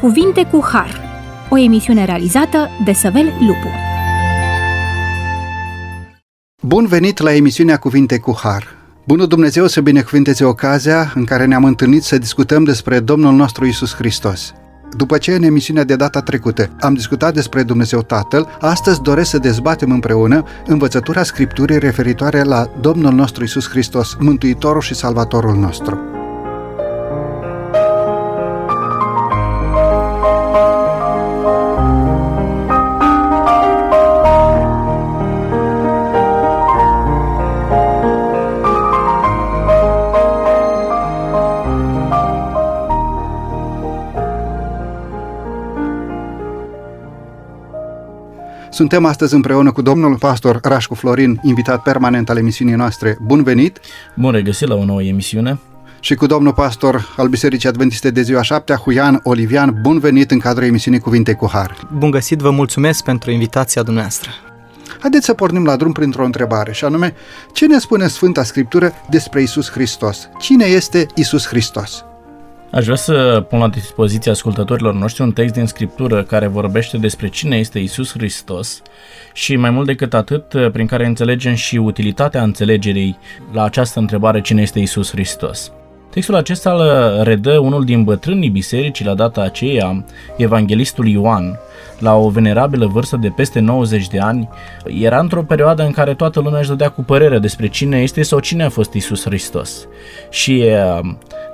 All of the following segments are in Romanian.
Cuvinte cu Har, o emisiune realizată de Săvel Lupu. Bun venit la emisiunea Cuvinte cu Har. Bunul Dumnezeu să binecuvinteze ocazia în care ne-am întâlnit să discutăm despre Domnul nostru Isus Hristos. După ce în emisiunea de data trecută am discutat despre Dumnezeu Tatăl, astăzi doresc să dezbatem împreună învățătura Scripturii referitoare la Domnul nostru Isus Hristos, Mântuitorul și Salvatorul nostru. Suntem astăzi împreună cu domnul pastor Rașcu Florin, invitat permanent al emisiunii noastre. Bun venit! Bun regăsit la o nouă emisiune! Și cu domnul pastor al Bisericii Adventiste de ziua 7 Huian Olivian, bun venit în cadrul emisiunii Cuvinte cu Har. Bun găsit, vă mulțumesc pentru invitația dumneavoastră. Haideți să pornim la drum printr-o întrebare, și anume, ce ne spune Sfânta Scriptură despre Isus Hristos? Cine este Isus Hristos? Aș vrea să pun la dispoziția ascultătorilor noștri un text din Scriptură care vorbește despre cine este Isus Hristos și mai mult decât atât, prin care înțelegem și utilitatea înțelegerii la această întrebare cine este Isus Hristos. Textul acesta îl redă unul din bătrânii bisericii la data aceea, evanghelistul Ioan, la o venerabilă vârstă de peste 90 de ani, era într-o perioadă în care toată lumea își dădea cu părere despre cine este sau cine a fost Isus Hristos. Și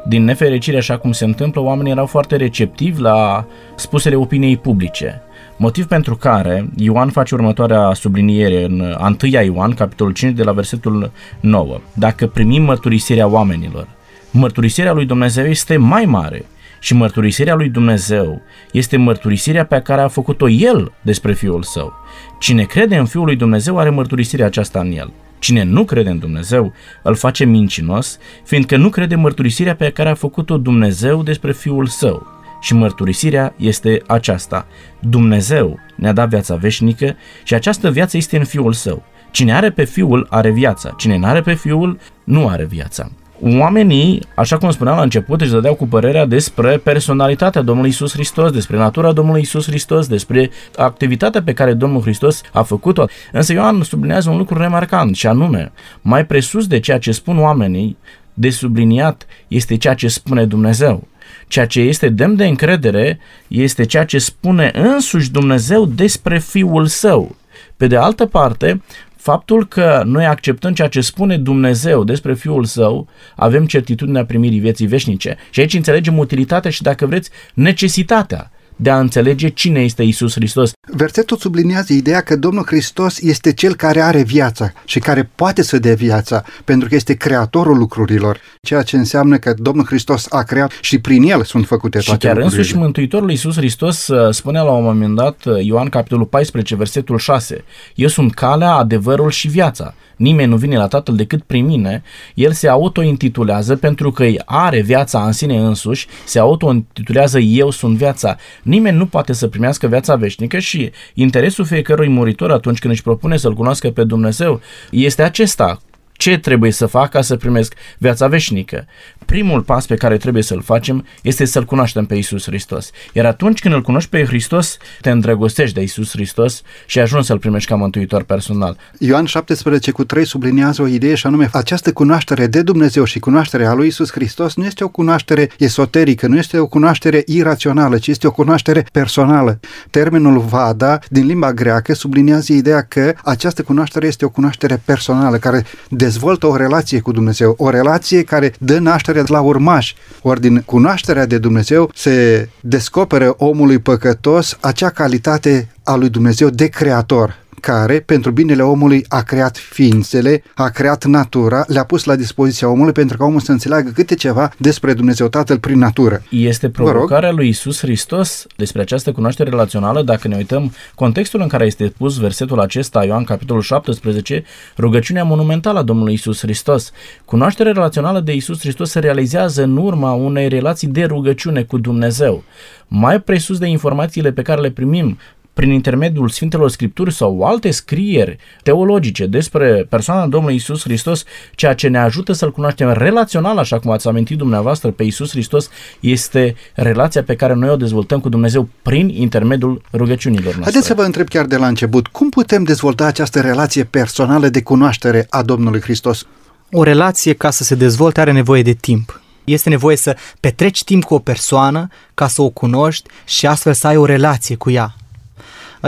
din nefericire, așa cum se întâmplă, oamenii erau foarte receptivi la spusele opiniei publice. Motiv pentru care Ioan face următoarea subliniere în 1 Ioan, capitolul 5, de la versetul 9. Dacă primim mărturisirea oamenilor, mărturisirea lui Dumnezeu este mai mare și mărturisirea lui Dumnezeu este mărturisirea pe care a făcut-o El despre Fiul Său. Cine crede în Fiul lui Dumnezeu are mărturisirea aceasta în El. Cine nu crede în Dumnezeu îl face mincinos, fiindcă nu crede mărturisirea pe care a făcut-o Dumnezeu despre Fiul Său. Și mărturisirea este aceasta. Dumnezeu ne-a dat viața veșnică și această viață este în Fiul Său. Cine are pe Fiul are viața, cine nu are pe Fiul nu are viața. Oamenii, așa cum spuneam la început, își dădeau cu părerea despre personalitatea Domnului Isus Hristos, despre natura Domnului Isus Hristos, despre activitatea pe care Domnul Hristos a făcut-o. Însă Ioan sublinează un lucru remarcant și anume, mai presus de ceea ce spun oamenii, de subliniat este ceea ce spune Dumnezeu. Ceea ce este demn de încredere este ceea ce spune însuși Dumnezeu despre Fiul Său. Pe de altă parte, Faptul că noi acceptăm ceea ce spune Dumnezeu despre Fiul Său, avem certitudinea primirii vieții veșnice. Și aici înțelegem utilitatea și, dacă vreți, necesitatea de a înțelege cine este Isus Hristos. Versetul subliniază ideea că Domnul Hristos este cel care are viața și care poate să dea viața, pentru că este creatorul lucrurilor, ceea ce înseamnă că Domnul Hristos a creat și prin el sunt făcute toate Și chiar lucrurile. însuși Mântuitorul Isus Hristos uh, spunea la un moment dat, uh, Ioan capitolul 14, versetul 6, Eu sunt calea, adevărul și viața nimeni nu vine la Tatăl decât prin mine, el se auto-intitulează pentru că are viața în sine însuși, se auto-intitulează eu sunt viața. Nimeni nu poate să primească viața veșnică și interesul fiecărui muritor atunci când își propune să-L cunoască pe Dumnezeu este acesta ce trebuie să fac ca să primesc viața veșnică? Primul pas pe care trebuie să-l facem este să-L cunoaștem pe Isus Hristos. Iar atunci când îl cunoști pe Hristos, te îndrăgostești de Isus Hristos și ajungi să-L primești ca mântuitor personal. Ioan 17 cu 3 subliniază o idee și anume această cunoaștere de Dumnezeu și cunoașterea lui Isus Hristos nu este o cunoaștere esoterică, nu este o cunoaștere irațională, ci este o cunoaștere personală. Termenul vada din limba greacă subliniază ideea că această cunoaștere este o cunoaștere personală care dezvoltă o relație cu Dumnezeu, o relație care dă naștere la urmași. Ori din cunoașterea de Dumnezeu se descoperă omului păcătos acea calitate a lui Dumnezeu de creator care, pentru binele omului, a creat ființele, a creat natura, le-a pus la dispoziția omului pentru ca omul să înțeleagă câte ceva despre Dumnezeu Tatăl prin natură. Este provocarea lui Isus Hristos despre această cunoaștere relațională, dacă ne uităm contextul în care este pus versetul acesta, Ioan capitolul 17, rugăciunea monumentală a Domnului Isus Hristos. Cunoașterea relațională de Isus Hristos se realizează în urma unei relații de rugăciune cu Dumnezeu. Mai presus de informațiile pe care le primim prin intermediul Sfintelor Scripturi sau alte scrieri teologice despre persoana Domnului Isus Hristos, ceea ce ne ajută să-L cunoaștem relațional, așa cum ați amintit dumneavoastră pe Isus Hristos, este relația pe care noi o dezvoltăm cu Dumnezeu prin intermediul rugăciunilor noastre. Haideți să vă întreb chiar de la început, cum putem dezvolta această relație personală de cunoaștere a Domnului Hristos? O relație, ca să se dezvolte, are nevoie de timp. Este nevoie să petreci timp cu o persoană ca să o cunoști și astfel să ai o relație cu ea.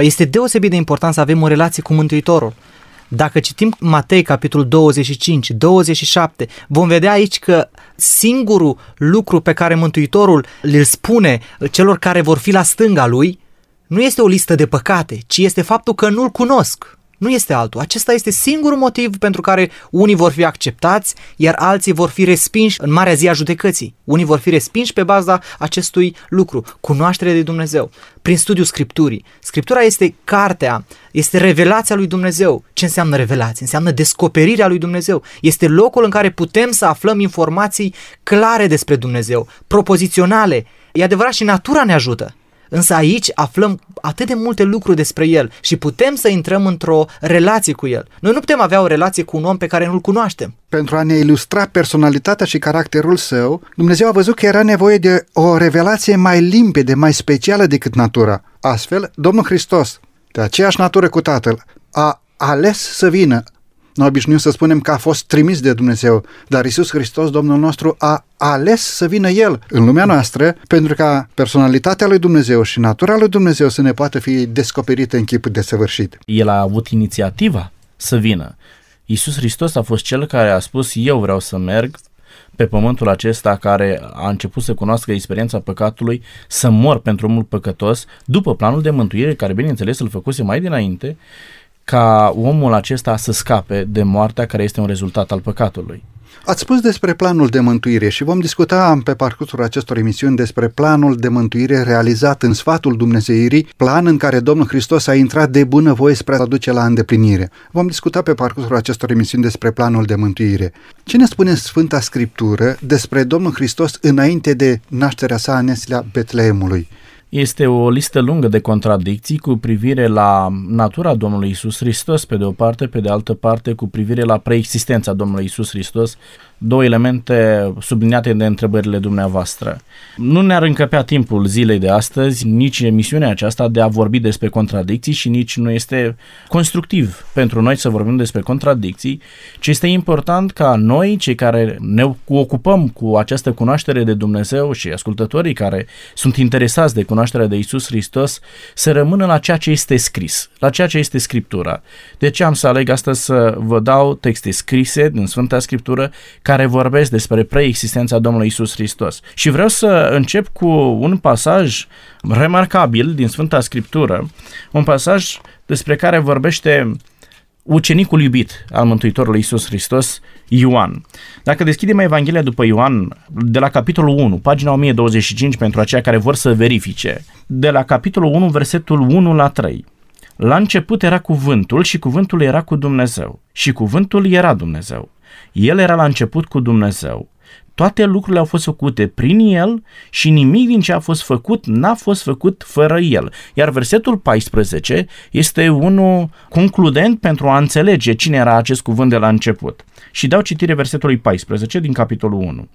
Este deosebit de important să avem o relație cu Mântuitorul. Dacă citim Matei, capitolul 25, 27, vom vedea aici că singurul lucru pe care Mântuitorul îl spune celor care vor fi la stânga lui nu este o listă de păcate, ci este faptul că nu-l cunosc. Nu este altul. Acesta este singurul motiv pentru care unii vor fi acceptați, iar alții vor fi respinși în marea zi a judecății. Unii vor fi respinși pe baza acestui lucru, cunoaștere de Dumnezeu, prin studiul Scripturii. Scriptura este cartea, este revelația lui Dumnezeu. Ce înseamnă revelație? Înseamnă descoperirea lui Dumnezeu. Este locul în care putem să aflăm informații clare despre Dumnezeu, propoziționale. E adevărat și natura ne ajută. Însă aici aflăm atât de multe lucruri despre el și putem să intrăm într-o relație cu el. Noi nu putem avea o relație cu un om pe care nu-l cunoaștem. Pentru a ne ilustra personalitatea și caracterul său, Dumnezeu a văzut că era nevoie de o revelație mai limpede, mai specială decât natura. Astfel, Domnul Hristos, de aceeași natură cu Tatăl, a ales să vină noi obișnuim să spunem că a fost trimis de Dumnezeu, dar Isus Hristos, Domnul nostru, a ales să vină El în lumea noastră pentru ca personalitatea lui Dumnezeu și natura lui Dumnezeu să ne poată fi descoperită în chip desăvârșit. El a avut inițiativa să vină. Isus Hristos a fost cel care a spus eu vreau să merg pe pământul acesta care a început să cunoască experiența păcatului, să mor pentru mult păcătos, după planul de mântuire care bineînțeles îl făcuse mai dinainte ca omul acesta să scape de moartea care este un rezultat al păcatului. Ați spus despre planul de mântuire și vom discuta pe parcursul acestor emisiuni despre planul de mântuire realizat în sfatul Dumnezeirii, plan în care Domnul Hristos a intrat de bună voie spre a duce la îndeplinire. Vom discuta pe parcursul acestor emisiuni despre planul de mântuire. Ce ne spune Sfânta Scriptură despre Domnul Hristos înainte de nașterea sa în Eslea Betleemului? Este o listă lungă de contradicții cu privire la natura Domnului Isus Hristos, pe de o parte, pe de altă parte, cu privire la preexistența Domnului Isus Hristos, două elemente subliniate de întrebările dumneavoastră. Nu ne-ar încăpea timpul zilei de astăzi, nici emisiunea aceasta de a vorbi despre contradicții și nici nu este constructiv pentru noi să vorbim despre contradicții, ci este important ca noi, cei care ne ocupăm cu această cunoaștere de Dumnezeu și ascultătorii care sunt interesați de cunoașterea de Isus Hristos, să rămână la ceea ce este scris, la ceea ce este Scriptura. De ce am să aleg astăzi să vă dau texte scrise din Sfânta Scriptură care vorbesc despre preexistența Domnului Isus Hristos. Și vreau să încep cu un pasaj remarcabil din Sfânta Scriptură, un pasaj despre care vorbește ucenicul iubit al Mântuitorului Isus Hristos, Ioan. Dacă deschidem Evanghelia după Ioan, de la capitolul 1, pagina 1025, pentru aceia care vor să verifice, de la capitolul 1, versetul 1 la 3. La început era cuvântul și cuvântul era cu Dumnezeu și cuvântul era Dumnezeu. El era la început cu Dumnezeu. Toate lucrurile au fost făcute prin El și nimic din ce a fost făcut n-a fost făcut fără El. Iar versetul 14 este unul concludent pentru a înțelege cine era acest cuvânt de la început. Și dau citire versetului 14 din capitolul 1.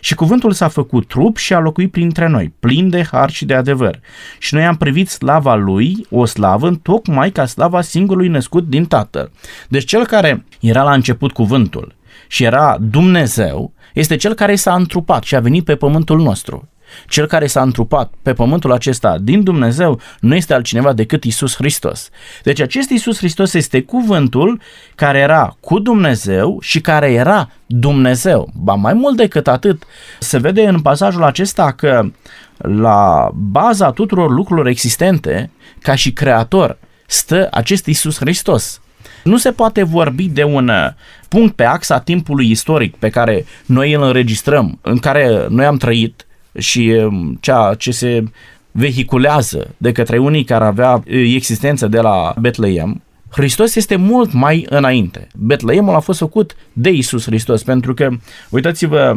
Și cuvântul s-a făcut trup și a locuit printre noi, plin de har și de adevăr. Și noi am privit slava lui, o slavă, tocmai ca slava singurului născut din Tatăl. Deci cel care era la început cuvântul și era Dumnezeu, este cel care s-a întrupat și a venit pe pământul nostru. Cel care s-a întrupat pe pământul acesta din Dumnezeu nu este altcineva decât Isus Hristos. Deci acest Isus Hristos este cuvântul care era cu Dumnezeu și care era Dumnezeu. Ba mai mult decât atât, se vede în pasajul acesta că la baza tuturor lucrurilor existente, ca și creator, stă acest Isus Hristos. Nu se poate vorbi de un uh, punct pe axa timpului istoric pe care noi îl înregistrăm, în care noi am trăit și um, ceea ce se vehiculează de către unii care avea uh, existență de la Betleem, Hristos este mult mai înainte. Betleemul a fost făcut de Isus Hristos, pentru că, uitați-vă,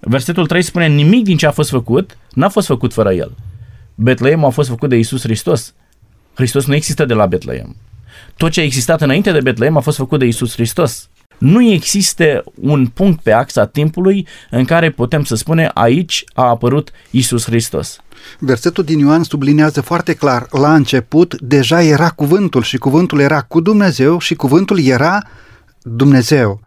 versetul 3 spune, nimic din ce a fost făcut n-a fost făcut fără El. Betleemul a fost făcut de Isus Hristos. Hristos nu există de la Betleem. Tot ce a existat înainte de Betleem a fost făcut de Isus Hristos. Nu există un punct pe axa timpului în care putem să spunem aici a apărut Isus Hristos. Versetul din Ioan sublinează foarte clar, la început deja era cuvântul și cuvântul era cu Dumnezeu și cuvântul era Dumnezeu.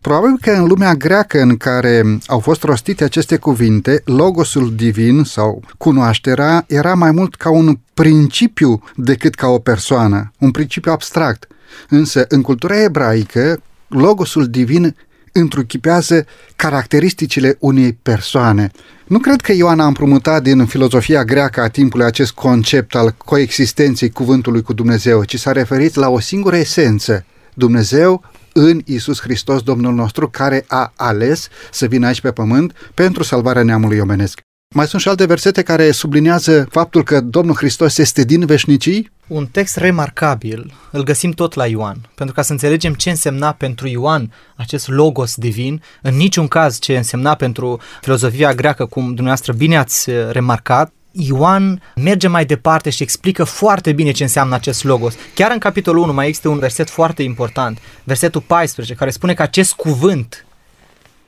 Probabil că în lumea greacă în care au fost rostite aceste cuvinte, logosul divin sau cunoașterea era mai mult ca un principiu decât ca o persoană, un principiu abstract. Însă, în cultura ebraică, logosul divin întruchipează caracteristicile unei persoane. Nu cred că Ioan a împrumutat din filozofia greacă a timpului acest concept al coexistenței cuvântului cu Dumnezeu, ci s-a referit la o singură esență, Dumnezeu în Isus Hristos, Domnul nostru, care a ales să vină aici pe pământ pentru salvarea neamului omenesc. Mai sunt și alte versete care subliniază faptul că Domnul Hristos este din veșnicii? Un text remarcabil îl găsim tot la Ioan, pentru ca să înțelegem ce însemna pentru Ioan acest logos divin, în niciun caz ce însemna pentru filozofia greacă, cum dumneavoastră bine ați remarcat, Ioan merge mai departe și explică foarte bine ce înseamnă acest logos. Chiar în capitolul 1 mai există un verset foarte important, versetul 14, care spune că acest cuvânt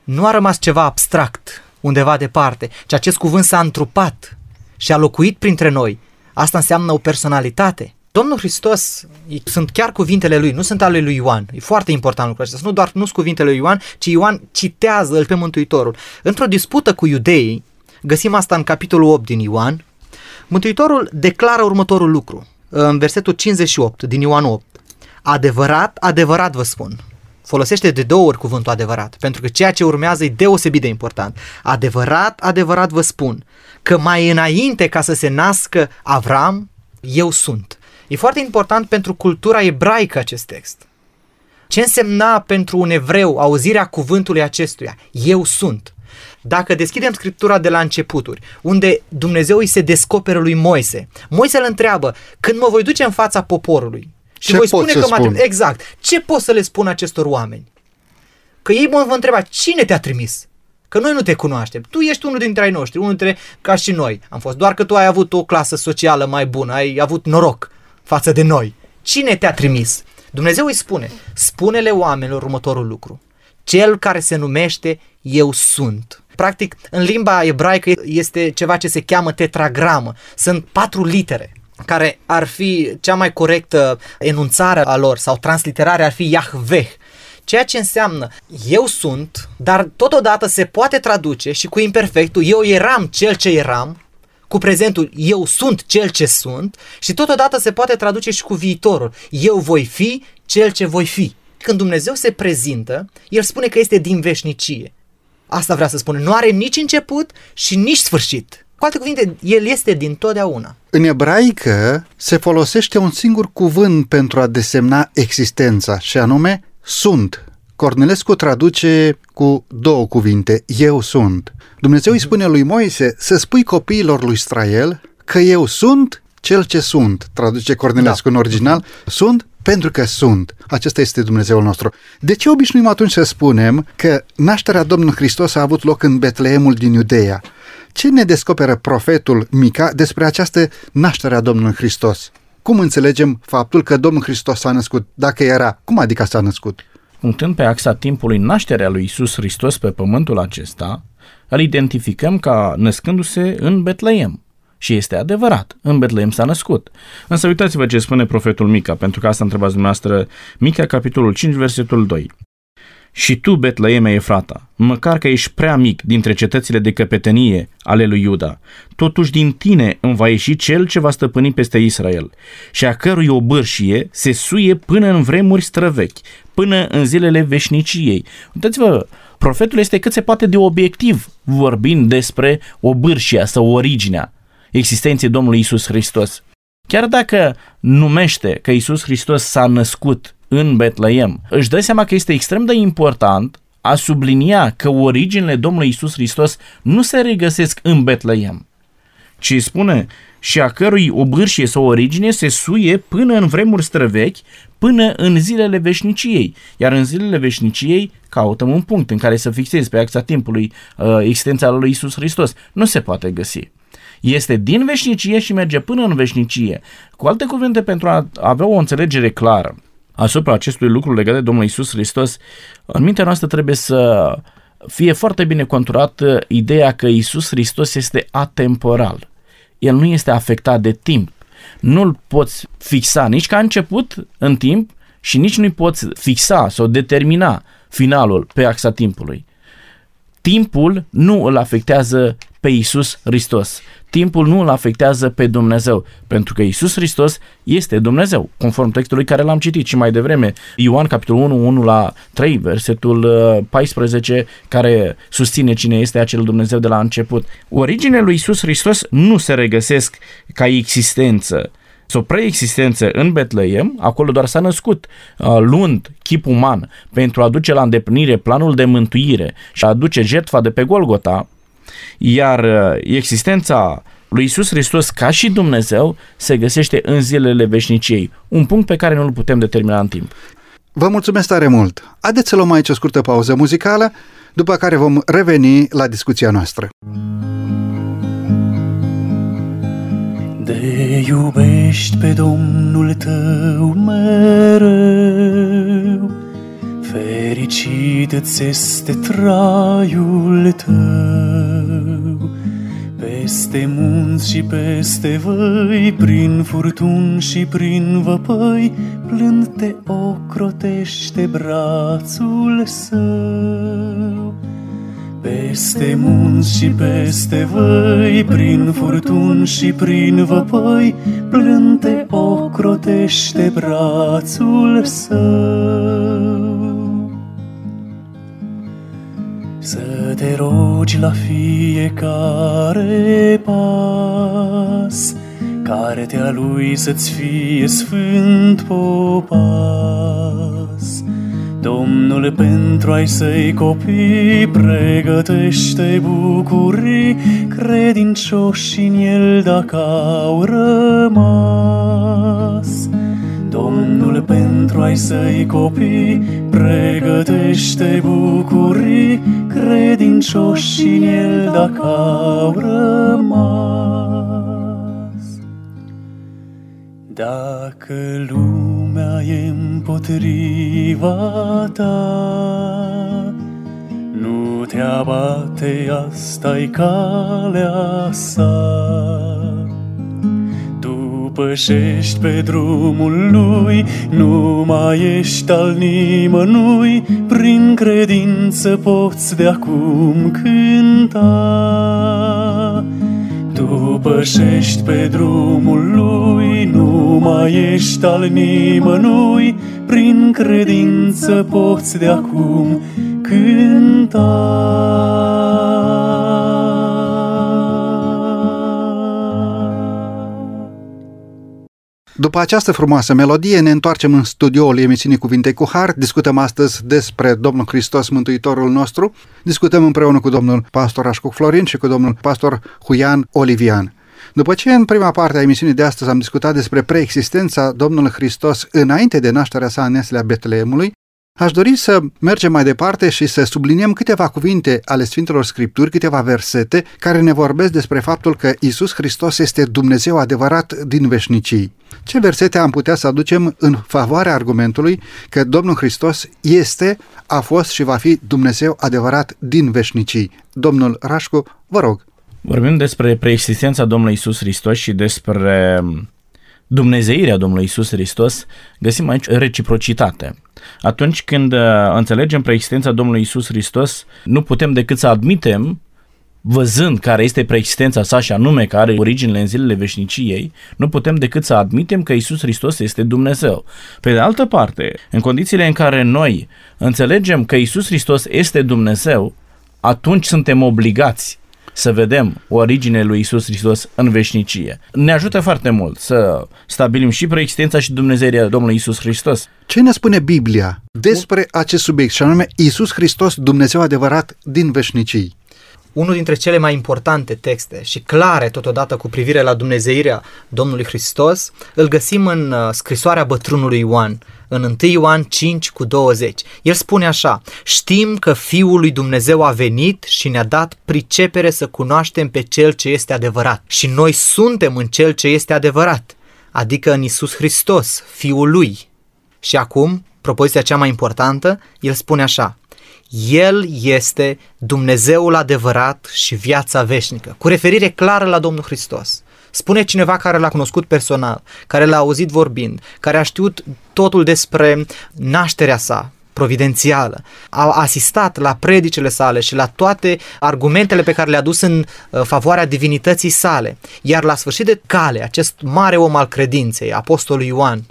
nu a rămas ceva abstract undeva departe, ci acest cuvânt s-a întrupat și a locuit printre noi. Asta înseamnă o personalitate. Domnul Hristos, sunt chiar cuvintele lui, nu sunt ale lui Ioan. E foarte important lucrul acesta. Nu doar nu sunt cuvintele lui Ioan, ci Ioan citează îl pe Mântuitorul. Într-o dispută cu iudeii, Găsim asta în capitolul 8 din Ioan. Mântuitorul declară următorul lucru, în versetul 58 din Ioan 8. Adevărat, adevărat vă spun. Folosește de două ori cuvântul adevărat, pentru că ceea ce urmează e deosebit de important. Adevărat, adevărat vă spun, că mai înainte ca să se nască Avram, eu sunt. E foarte important pentru cultura ebraică acest text. Ce însemna pentru un evreu auzirea cuvântului acestuia? Eu sunt. Dacă deschidem scriptura de la începuturi, unde Dumnezeu îi se descoperă lui Moise, Moise îl întreabă, când mă voi duce în fața poporului și ce voi spune că spun? m Exact. Ce pot să le spun acestor oameni? Că ei mă vor întreba, cine te-a trimis? Că noi nu te cunoaștem. Tu ești unul dintre ai noștri, unul dintre ca și noi. Am fost doar că tu ai avut o clasă socială mai bună, ai avut noroc față de noi. Cine te-a trimis? Dumnezeu îi spune, spune-le oamenilor următorul lucru. Cel care se numește Eu sunt. Practic, în limba ebraică este ceva ce se cheamă tetragramă. Sunt patru litere care ar fi cea mai corectă enunțare a lor sau transliterare ar fi Yahveh. Ceea ce înseamnă eu sunt, dar totodată se poate traduce și cu imperfectul eu eram cel ce eram, cu prezentul eu sunt cel ce sunt și totodată se poate traduce și cu viitorul eu voi fi cel ce voi fi. Când Dumnezeu se prezintă, El spune că este din veșnicie. Asta vrea să spună. Nu are nici început și nici sfârșit. Cu alte cuvinte, el este din totdeauna. În ebraică se folosește un singur cuvânt pentru a desemna existența, și anume sunt. Cornelescu traduce cu două cuvinte, eu sunt. Dumnezeu îi spune lui Moise să spui copiilor lui Israel că eu sunt cel ce sunt, traduce Cornelescu da. în original, sunt pentru că sunt. Acesta este Dumnezeul nostru. De ce obișnuim atunci să spunem că nașterea Domnului Hristos a avut loc în Betleemul din Iudeea? Ce ne descoperă profetul Mica despre această naștere a Domnului Hristos? Cum înțelegem faptul că Domnul Hristos s-a născut? Dacă era, cum adică s-a născut? Punctând pe axa timpului nașterea lui Isus Hristos pe pământul acesta, îl identificăm ca născându-se în Betleem. Și este adevărat, în Betleem s-a născut. Însă uitați-vă ce spune profetul Mica, pentru că asta întrebați dumneavoastră, Mica, capitolul 5, versetul 2. Și tu, Betleeme Efrata, măcar că ești prea mic dintre cetățile de căpetenie ale lui Iuda, totuși din tine îmi va ieși cel ce va stăpâni peste Israel, și a cărui obârșie se suie până în vremuri străvechi, până în zilele veșniciei. Uitați-vă, profetul este cât se poate de obiectiv vorbind despre obârșia sau originea existenței Domnului Isus Hristos. Chiar dacă numește că Isus Hristos s-a născut în Betleem, își dă seama că este extrem de important a sublinia că originile Domnului Isus Hristos nu se regăsesc în Betleem, ci spune și a cărui obârșie sau origine se suie până în vremuri străvechi, până în zilele veșniciei. Iar în zilele veșniciei căutăm un punct în care să fixezi pe axa timpului uh, existența lui Isus Hristos. Nu se poate găsi. Este din veșnicie și merge până în veșnicie. Cu alte cuvinte, pentru a avea o înțelegere clară asupra acestui lucru legat de Domnul Isus Hristos, în mintea noastră trebuie să fie foarte bine conturată ideea că Isus Hristos este atemporal. El nu este afectat de timp. Nu-l poți fixa nici ca început în timp și nici nu-i poți fixa sau determina finalul pe axa timpului. Timpul nu îl afectează pe Isus Hristos. Timpul nu îl afectează pe Dumnezeu, pentru că Isus Hristos este Dumnezeu, conform textului care l-am citit și mai devreme. Ioan, capitolul 1, 1 la 3, versetul 14, uh, care susține cine este acel Dumnezeu de la început. Originele lui Isus Hristos nu se regăsesc ca existență sau preexistență în Betleem, acolo doar s-a născut uh, luând chip uman pentru a duce la îndeplinire planul de mântuire și a aduce jertfa de pe Golgota, iar uh, existența lui Isus Hristos ca și Dumnezeu se găsește în zilele veșniciei, un punct pe care nu îl putem determina în timp. Vă mulțumesc tare mult! Haideți să luăm aici o scurtă pauză muzicală, după care vom reveni la discuția noastră. De iubești pe Domnul tău mereu, Fericit îți este traiul tău. Peste munți și peste văi, prin furtuni și prin văpăi, Plând te ocrotește brațul său. Peste munți și peste văi, prin furtuni și prin văpăi, Plânte ocrotește brațul său. Să te rogi la fiecare pas, Cartea lui să-ți fie sfânt popas, Domnul pentru ai săi copii pregătește bucurii, credincioși în el dacă au rămas. Domnul pentru ai săi copii pregătește bucurii, credincioși în el dacă au rămas. Dacă lumea e împotriva ta, nu te abate, asta-i calea sa. Tu pășești pe drumul lui, nu mai ești al nimănui, prin credință poți de acum cânta. Tu pășești pe drumul lui, nu mai ești al nimănui, prin credință poți de acum cânta. După această frumoasă melodie, ne întoarcem în studioul emisiunii Cuvinte cu Har. Discutăm astăzi despre Domnul Hristos, Mântuitorul nostru. Discutăm împreună cu domnul pastor Așcuc Florin și cu domnul pastor Huian Olivian. După ce în prima parte a emisiunii de astăzi am discutat despre preexistența Domnului Hristos înainte de nașterea sa în Eslea Betleemului, Aș dori să mergem mai departe și să subliniem câteva cuvinte ale Sfintelor Scripturi, câteva versete care ne vorbesc despre faptul că Isus Hristos este Dumnezeu adevărat din veșnicii. Ce versete am putea să aducem în favoarea argumentului că Domnul Hristos este, a fost și va fi Dumnezeu adevărat din veșnicii? Domnul Rașcu, vă rog. Vorbim despre preexistența Domnului Isus Hristos și despre dumnezeirea Domnului Isus Hristos, găsim aici reciprocitate. Atunci când uh, înțelegem preexistența Domnului Isus Hristos, nu putem decât să admitem văzând care este preexistența sa și anume care are originele în zilele veșniciei, nu putem decât să admitem că Isus Hristos este Dumnezeu. Pe de altă parte, în condițiile în care noi înțelegem că Isus Hristos este Dumnezeu, atunci suntem obligați să vedem origine lui Isus Hristos în veșnicie. Ne ajută foarte mult să stabilim și preexistența și Dumnezeirea Domnului Isus Hristos. Ce ne spune Biblia despre acest subiect și anume Isus Hristos, Dumnezeu adevărat din veșnicii? Unul dintre cele mai importante texte și clare totodată cu privire la Dumnezeirea Domnului Hristos, îl găsim în uh, scrisoarea bătrânului Ioan, în 1 Ioan 5 cu 20. El spune așa, știm că Fiul lui Dumnezeu a venit și ne-a dat pricepere să cunoaștem pe Cel ce este adevărat. Și noi suntem în Cel ce este adevărat, adică în Isus Hristos, Fiul lui. Și acum, propoziția cea mai importantă, el spune așa, el este Dumnezeul adevărat și viața veșnică, cu referire clară la Domnul Hristos. Spune cineva care l-a cunoscut personal, care l-a auzit vorbind, care a știut totul despre nașterea sa, providențială. A asistat la predicele sale și la toate argumentele pe care le-a dus în uh, favoarea divinității sale. Iar la sfârșit de cale, acest mare om al credinței, apostolul Ioan,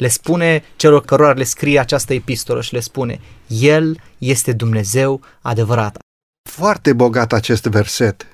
le spune celor cărora le scrie această epistolă și le spune El este Dumnezeu adevărat. Foarte bogat acest verset.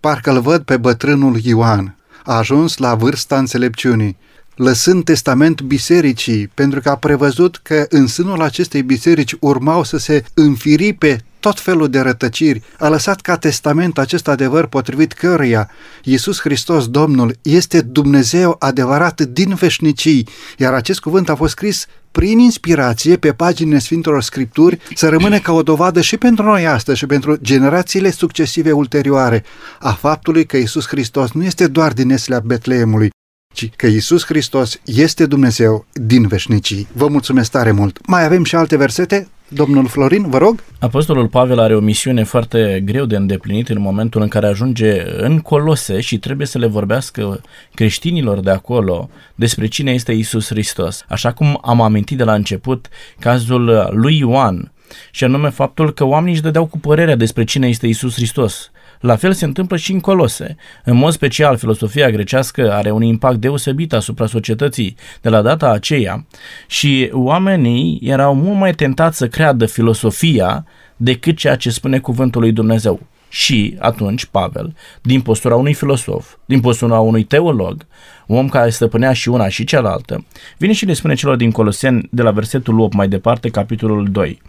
Parcă îl văd pe bătrânul Ioan. A ajuns la vârsta înțelepciunii, lăsând testament bisericii, pentru că a prevăzut că în sânul acestei biserici urmau să se înfiripe tot felul de rătăciri, a lăsat ca testament acest adevăr potrivit căruia Iisus Hristos, Domnul, este Dumnezeu adevărat din veșnicii, iar acest cuvânt a fost scris prin inspirație pe paginile Sfintelor Scripturi să rămână ca o dovadă și pentru noi astăzi și pentru generațiile succesive ulterioare a faptului că Iisus Hristos nu este doar din Eslea Betleemului, ci că Iisus Hristos este Dumnezeu din veșnicii. Vă mulțumesc tare mult! Mai avem și alte versete? Domnul Florin, vă rog. Apostolul Pavel are o misiune foarte greu de îndeplinit în momentul în care ajunge în Colose și trebuie să le vorbească creștinilor de acolo despre cine este Isus Hristos. Așa cum am amintit de la început cazul lui Ioan, și anume faptul că oamenii își dădeau cu părerea despre cine este Isus Hristos. La fel se întâmplă și în Colose. În mod special, filosofia grecească are un impact deosebit asupra societății de la data aceea și oamenii erau mult mai tentați să creadă filosofia decât ceea ce spune cuvântul lui Dumnezeu. Și atunci Pavel, din postura unui filosof, din postura unui teolog, un om care stăpânea și una și cealaltă, vine și le spune celor din Coloseni de la versetul 8 mai departe, capitolul 2.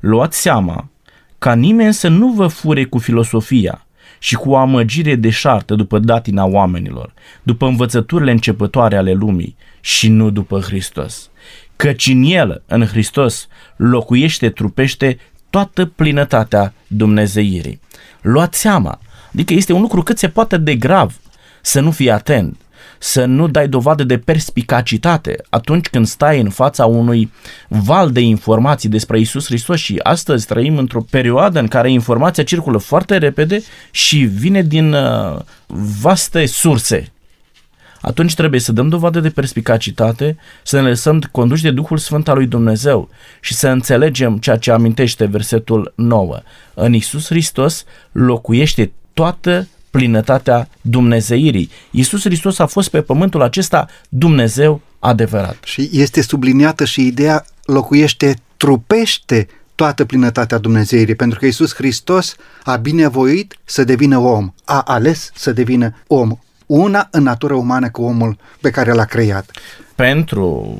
Luați seama ca nimeni să nu vă fure cu filosofia, și cu o amăgire deșartă după datina oamenilor, după învățăturile începătoare ale lumii și nu după Hristos. Căci în El, în Hristos, locuiește, trupește toată plinătatea Dumnezeirii. Luați seama, adică este un lucru cât se poate de grav să nu fii atent să nu dai dovadă de perspicacitate atunci când stai în fața unui val de informații despre Isus Hristos și astăzi trăim într-o perioadă în care informația circulă foarte repede și vine din uh, vaste surse. Atunci trebuie să dăm dovadă de perspicacitate, să ne lăsăm conduși de Duhul Sfânt al lui Dumnezeu și să înțelegem ceea ce amintește versetul 9. În Isus Hristos locuiește toată plinătatea Dumnezeirii. Iisus Hristos a fost pe pământul acesta Dumnezeu adevărat. Și este subliniată și ideea locuiește, trupește toată plinătatea Dumnezeirii, pentru că Iisus Hristos a binevoit să devină om, a ales să devină om, una în natură umană cu omul pe care l-a creat. Pentru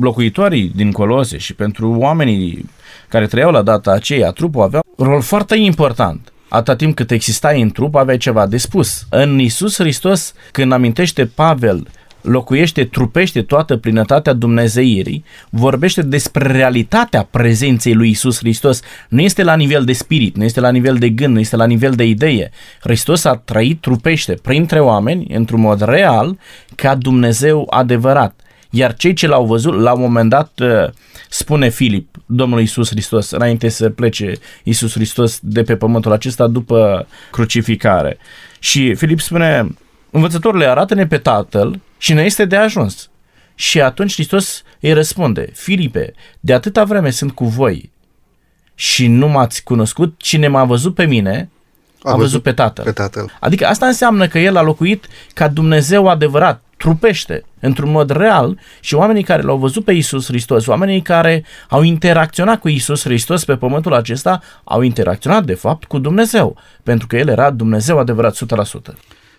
locuitorii din Colose și pentru oamenii care trăiau la data aceea, trupul avea un rol foarte important atâta timp cât existai în trup, aveai ceva de spus. În Isus Hristos, când amintește Pavel locuiește, trupește toată plinătatea Dumnezeirii, vorbește despre realitatea prezenței lui Isus Hristos. Nu este la nivel de spirit, nu este la nivel de gând, nu este la nivel de idee. Hristos a trăit, trupește printre oameni, într-un mod real, ca Dumnezeu adevărat. Iar cei ce l-au văzut, la un moment dat, uh, spune Filip, Domnul Iisus Hristos, înainte să plece Iisus Hristos de pe pământul acesta după crucificare. Și Filip spune, învățătorule, arată-ne pe Tatăl și ne este de ajuns. Și atunci Hristos îi răspunde, Filipe, de atâta vreme sunt cu voi și nu m-ați cunoscut, cine m-a văzut pe mine, a, a văzut, văzut pe tatăl. pe tatăl. Adică asta înseamnă că el a locuit ca Dumnezeu adevărat, trupește, într-un mod real și oamenii care l-au văzut pe Isus Hristos, oamenii care au interacționat cu Isus Hristos pe pământul acesta, au interacționat de fapt cu Dumnezeu, pentru că El era Dumnezeu adevărat 100%.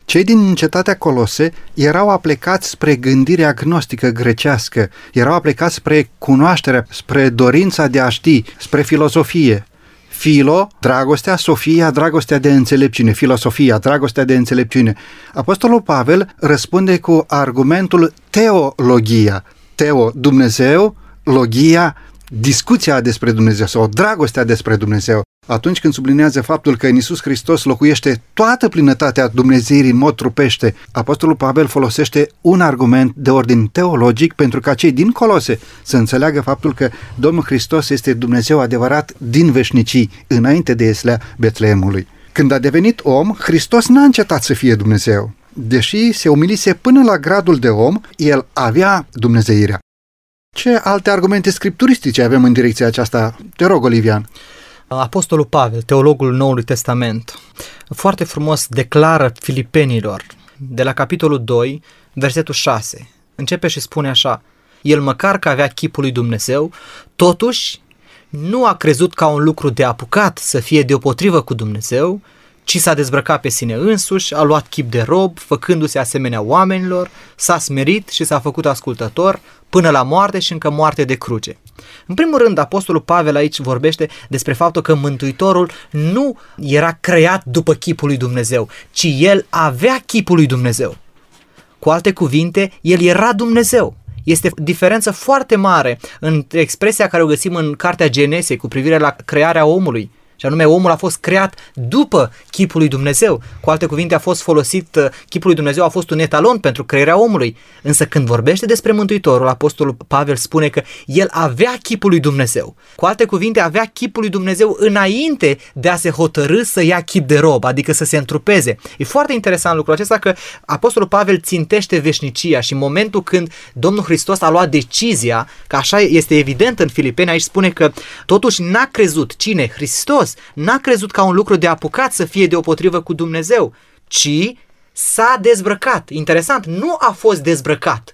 Cei din cetatea Colose erau aplicați spre gândirea agnostică grecească, erau aplicați spre cunoașterea, spre dorința de a ști, spre filozofie. Filo, dragostea, Sofia, dragostea de înțelepciune, filosofia, dragostea de înțelepciune. Apostolul Pavel răspunde cu argumentul teologia. Teo, Dumnezeu, logia, discuția despre Dumnezeu sau dragostea despre Dumnezeu. Atunci când sublinează faptul că în Isus Hristos locuiește toată plinătatea Dumnezeirii în mod trupește, Apostolul Pavel folosește un argument de ordin teologic pentru ca cei din Colose să înțeleagă faptul că Domnul Hristos este Dumnezeu adevărat din veșnicii, înainte de Eslea Betleemului. Când a devenit om, Hristos n-a încetat să fie Dumnezeu. Deși se umilise până la gradul de om, el avea Dumnezeirea. Ce alte argumente scripturistice avem în direcția aceasta? Te rog, Olivian. Apostolul Pavel, teologul Noului Testament, foarte frumos declară filipenilor de la capitolul 2, versetul 6. Începe și spune așa, el măcar că avea chipul lui Dumnezeu, totuși nu a crezut ca un lucru de apucat să fie deopotrivă cu Dumnezeu, ci s-a dezbrăcat pe sine însuși, a luat chip de rob, făcându-se asemenea oamenilor, s-a smerit și s-a făcut ascultător până la moarte și încă moarte de cruce. În primul rând, Apostolul Pavel aici vorbește despre faptul că Mântuitorul nu era creat după chipul lui Dumnezeu, ci el avea chipul lui Dumnezeu. Cu alte cuvinte, el era Dumnezeu. Este diferență foarte mare între expresia care o găsim în Cartea Genesei cu privire la crearea omului și anume omul a fost creat după chipul lui Dumnezeu. Cu alte cuvinte, a fost folosit, uh, chipul lui Dumnezeu a fost un etalon pentru crearea omului. Însă când vorbește despre Mântuitorul, Apostolul Pavel spune că el avea chipul lui Dumnezeu. Cu alte cuvinte, avea chipul lui Dumnezeu înainte de a se hotărâ să ia chip de rob, adică să se întrupeze. E foarte interesant lucrul acesta că Apostolul Pavel țintește veșnicia și în momentul când Domnul Hristos a luat decizia, că așa este evident în Filipeni, aici spune că totuși n-a crezut cine? Hristos n-a crezut ca un lucru de apucat să fie deopotrivă cu Dumnezeu, ci s-a dezbrăcat. Interesant, nu a fost dezbrăcat,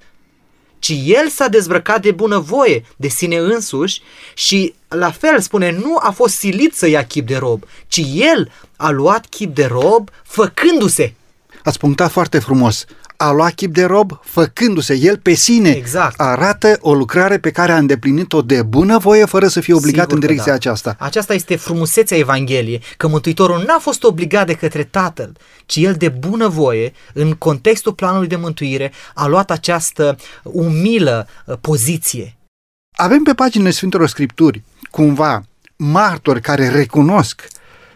ci el s-a dezbrăcat de bunăvoie, de sine însuși și la fel spune, nu a fost silit să ia chip de rob, ci el a luat chip de rob făcându-se. Ați punctat foarte frumos a luat chip de rob făcându-se el pe sine. Exact. Arată o lucrare pe care a îndeplinit-o de bunăvoie fără să fie obligat Sigur în direcția da. aceasta. Aceasta este frumusețea Evangheliei, că Mântuitorul n-a fost obligat de către Tatăl, ci el de bunăvoie, în contextul planului de mântuire, a luat această umilă uh, poziție. Avem pe paginile Sfintelor Scripturi, cumva, martori care recunosc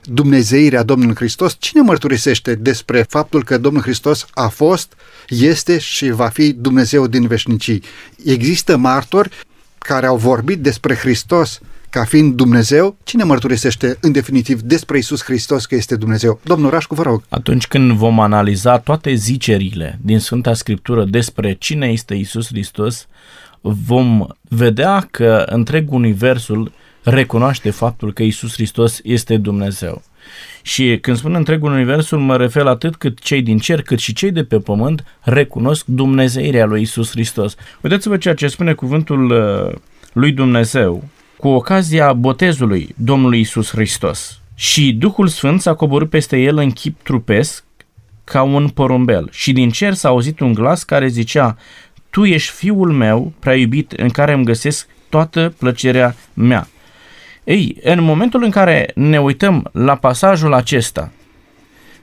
Dumnezeirea Domnului Hristos, cine mărturisește despre faptul că Domnul Hristos a fost, este și va fi Dumnezeu din veșnicii? Există martori care au vorbit despre Hristos ca fiind Dumnezeu, cine mărturisește în definitiv despre Isus Hristos că este Dumnezeu? Domnul Rașcu, vă rog. Atunci când vom analiza toate zicerile din Sfânta Scriptură despre cine este Isus Hristos, vom vedea că întreg universul recunoaște faptul că Isus Hristos este Dumnezeu. Și când spun întregul universul, mă refer atât cât cei din cer, cât și cei de pe pământ recunosc Dumnezeirea lui Isus Hristos. Uitați-vă ceea ce spune cuvântul uh, lui Dumnezeu cu ocazia botezului Domnului Isus Hristos. Și Duhul Sfânt s-a coborât peste el în chip trupesc ca un porumbel și din cer s-a auzit un glas care zicea Tu ești fiul meu prea iubit în care îmi găsesc toată plăcerea mea. Ei, în momentul în care ne uităm la pasajul acesta,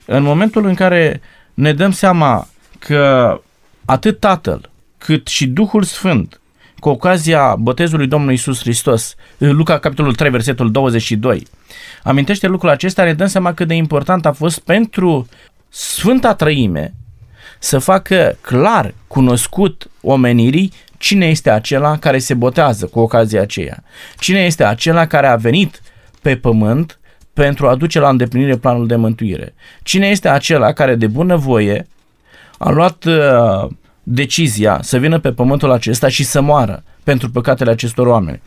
în momentul în care ne dăm seama că atât Tatăl cât și Duhul Sfânt, cu ocazia botezului Domnului Isus Hristos, Luca capitolul 3, versetul 22, amintește lucrul acesta, ne dăm seama cât de important a fost pentru Sfânta Trăime să facă clar cunoscut omenirii cine este acela care se botează cu ocazia aceea. Cine este acela care a venit pe pământ pentru a duce la îndeplinire planul de mântuire. Cine este acela care de bunăvoie a luat uh, decizia să vină pe pământul acesta și să moară pentru păcatele acestor oameni.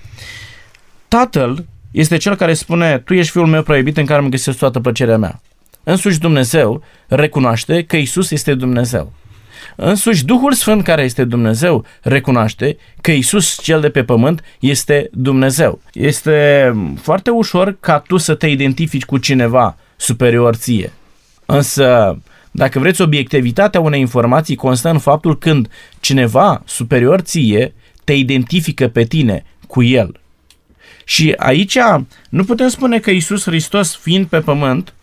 Tatăl este cel care spune, tu ești fiul meu proibit în care îmi găsesc toată plăcerea mea. Însuși Dumnezeu recunoaște că Isus este Dumnezeu. Însuși Duhul Sfânt care este Dumnezeu recunoaște că Isus cel de pe pământ este Dumnezeu. Este foarte ușor ca tu să te identifici cu cineva superior ție. Însă, dacă vreți, obiectivitatea unei informații constă în faptul când cineva superior ție te identifică pe tine cu el. Și aici nu putem spune că Isus Hristos, fiind pe pământ,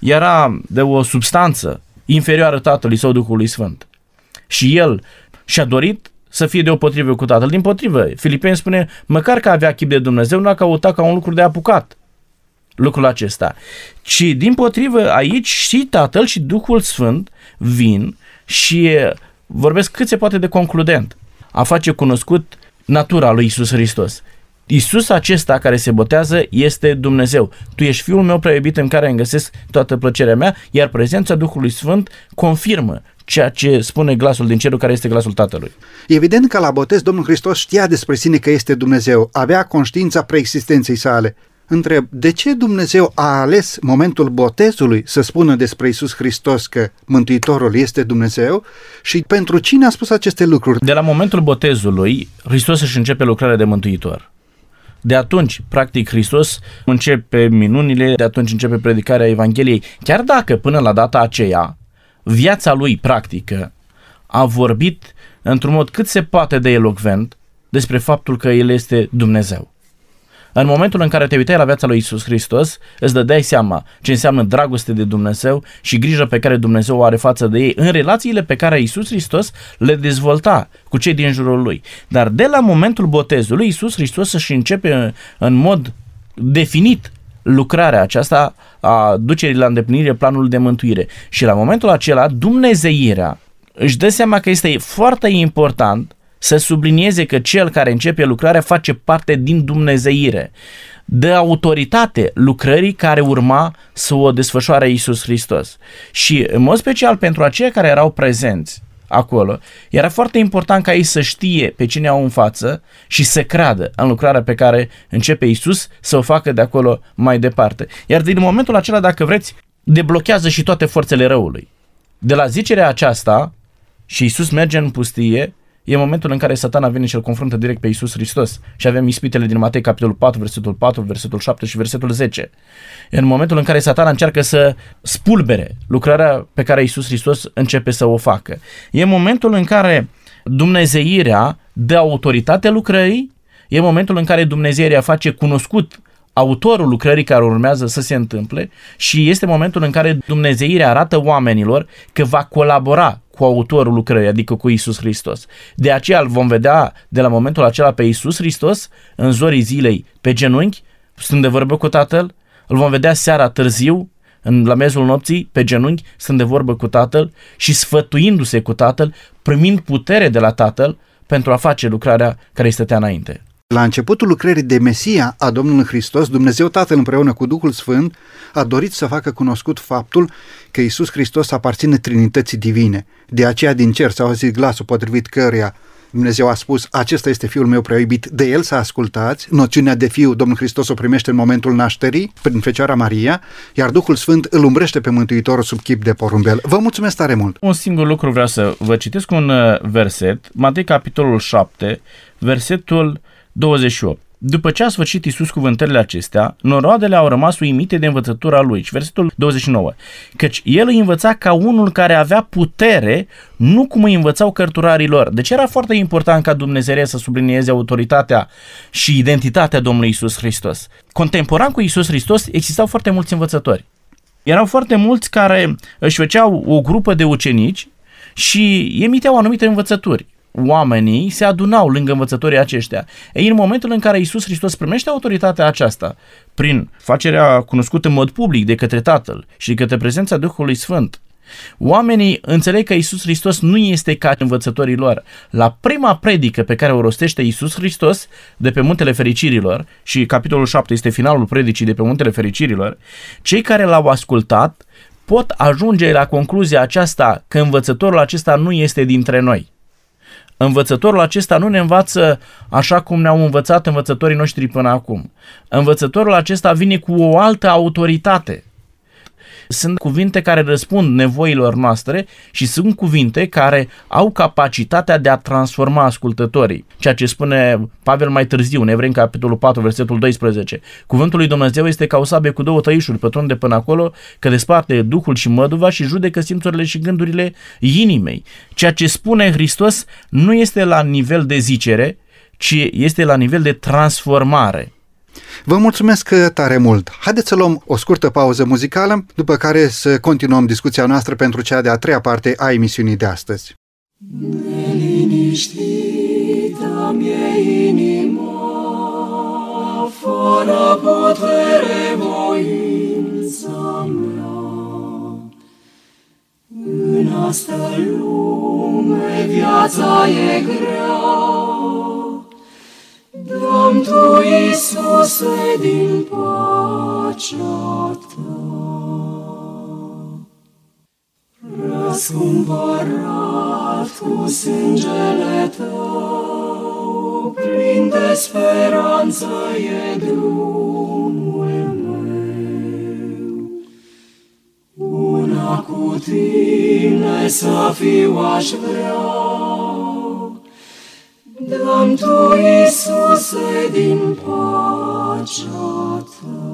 era de o substanță inferioară Tatălui sau Duhului Sfânt. Și el și-a dorit să fie deopotrivă cu Tatăl. Din potrivă, Filipeni spune, măcar că avea chip de Dumnezeu, nu a căutat ca un lucru de apucat lucrul acesta. Ci, din potrivă, aici și Tatăl și Duhul Sfânt vin și vorbesc cât se poate de concludent. A face cunoscut natura lui Isus Hristos. Isus acesta care se botează este Dumnezeu. Tu ești Fiul meu prea iubit în care îmi găsesc toată plăcerea mea, iar prezența Duhului Sfânt confirmă ceea ce spune glasul din cerul care este glasul Tatălui. Evident că la botez Domnul Hristos știa despre sine că este Dumnezeu, avea conștiința preexistenței sale. Întreb, de ce Dumnezeu a ales momentul botezului să spună despre Isus Hristos că Mântuitorul este Dumnezeu și pentru cine a spus aceste lucruri? De la momentul botezului, Hristos își începe lucrarea de mântuitor. De atunci, practic, Hristos începe minunile, de atunci începe predicarea Evangheliei. Chiar dacă până la data aceea, viața lui practică a vorbit într-un mod cât se poate de elocvent despre faptul că El este Dumnezeu. În momentul în care te uitai la viața lui Isus Hristos, îți dădeai seama ce înseamnă dragoste de Dumnezeu și grijă pe care Dumnezeu o are față de ei în relațiile pe care Isus Hristos le dezvolta cu cei din jurul lui. Dar de la momentul botezului, Isus Hristos își începe în mod definit lucrarea aceasta a ducerii la îndeplinire planul de mântuire. Și la momentul acela, Dumnezeirea își dă seama că este foarte important să sublinieze că cel care începe lucrarea face parte din Dumnezeire, de autoritate lucrării care urma să o desfășoare Iisus Hristos. Și în mod special pentru aceia care erau prezenți acolo, era foarte important ca ei să știe pe cine au în față și să creadă în lucrarea pe care începe Iisus să o facă de acolo mai departe. Iar din momentul acela, dacă vreți, deblochează și toate forțele răului. De la zicerea aceasta, și Iisus merge în pustie, e momentul în care satana vine și îl confruntă direct pe Isus Hristos. Și avem ispitele din Matei, capitolul 4, versetul 4, versetul 7 și versetul 10. E în momentul în care satana încearcă să spulbere lucrarea pe care Isus Hristos începe să o facă. E momentul în care Dumnezeirea dă autoritate lucrării, e momentul în care Dumnezeirea face cunoscut autorul lucrării care urmează să se întâmple și este momentul în care Dumnezeirea arată oamenilor că va colabora cu autorul lucrării, adică cu Isus Hristos. De aceea îl vom vedea de la momentul acela pe Isus Hristos în zorii zilei pe genunchi, stând de vorbă cu Tatăl, îl vom vedea seara târziu, în, la mezul nopții, pe genunchi, stând de vorbă cu Tatăl și sfătuindu-se cu Tatăl, primind putere de la Tatăl pentru a face lucrarea care îi stătea înainte. La începutul lucrării de Mesia a Domnului Hristos, Dumnezeu Tatăl împreună cu Duhul Sfânt a dorit să facă cunoscut faptul că Isus Hristos aparține Trinității Divine. De aceea din cer s-a auzit glasul potrivit căruia Dumnezeu a spus, acesta este Fiul meu prea iubit, de el să ascultați. Noțiunea de Fiu Domnul Hristos o primește în momentul nașterii, prin Fecioara Maria, iar Duhul Sfânt îl umbrește pe Mântuitorul sub chip de porumbel. Vă mulțumesc tare mult! Un singur lucru vreau să vă citesc un uh, verset, Matei capitolul 7, versetul 28. După ce a sfârșit Iisus cuvântările acestea, noroadele au rămas uimite de învățătura lui. Și versetul 29. Căci el îi învăța ca unul care avea putere, nu cum îi învățau cărturarii lor. Deci era foarte important ca Dumnezeu să sublinieze autoritatea și identitatea Domnului Iisus Hristos. Contemporan cu Iisus Hristos existau foarte mulți învățători. Erau foarte mulți care își făceau o grupă de ucenici și emiteau anumite învățături oamenii se adunau lângă învățătorii aceștia. Ei, în momentul în care Isus Hristos primește autoritatea aceasta, prin facerea cunoscută în mod public de către Tatăl și de către prezența Duhului Sfânt, Oamenii înțeleg că Isus Hristos nu este ca învățătorii lor. La prima predică pe care o rostește Isus Hristos de pe Muntele Fericirilor, și capitolul 7 este finalul predicii de pe Muntele Fericirilor, cei care l-au ascultat pot ajunge la concluzia aceasta că învățătorul acesta nu este dintre noi. Învățătorul acesta nu ne învață așa cum ne-au învățat învățătorii noștri până acum. Învățătorul acesta vine cu o altă autoritate. Sunt cuvinte care răspund nevoilor noastre și sunt cuvinte care au capacitatea de a transforma ascultătorii. Ceea ce spune Pavel mai târziu, în Evrei, capitolul 4, versetul 12. Cuvântul lui Dumnezeu este ca o sabie cu două tăișuri, pătrunde până acolo, că desparte Duhul și măduva și judecă simțurile și gândurile inimei. Ceea ce spune Hristos nu este la nivel de zicere, ci este la nivel de transformare Vă mulțumesc tare mult! Haideți să luăm o scurtă pauză muzicală, după care să continuăm discuția noastră pentru cea de-a treia parte a emisiunii de astăzi. Neliniștită mi-e inima, fără putere voința mea. În asta lume viața e grea, Dăm Tu, Iisuse, din pacea Ta. Răscumpărat cu sângele Tău, plin de speranță e drumul meu. Una cu Tine să fiu aș vrea, Dăm Tu, Iisuse, din pacea Ta.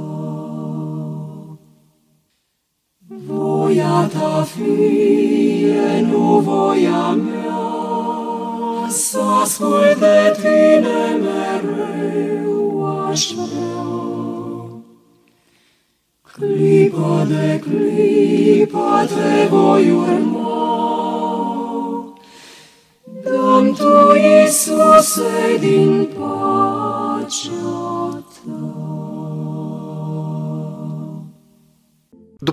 Voia Ta fie, nu voia mea, Să ascult de Tine mereu aș vrea. Clipă de clipă Te voi urma, Iisuse, din pacea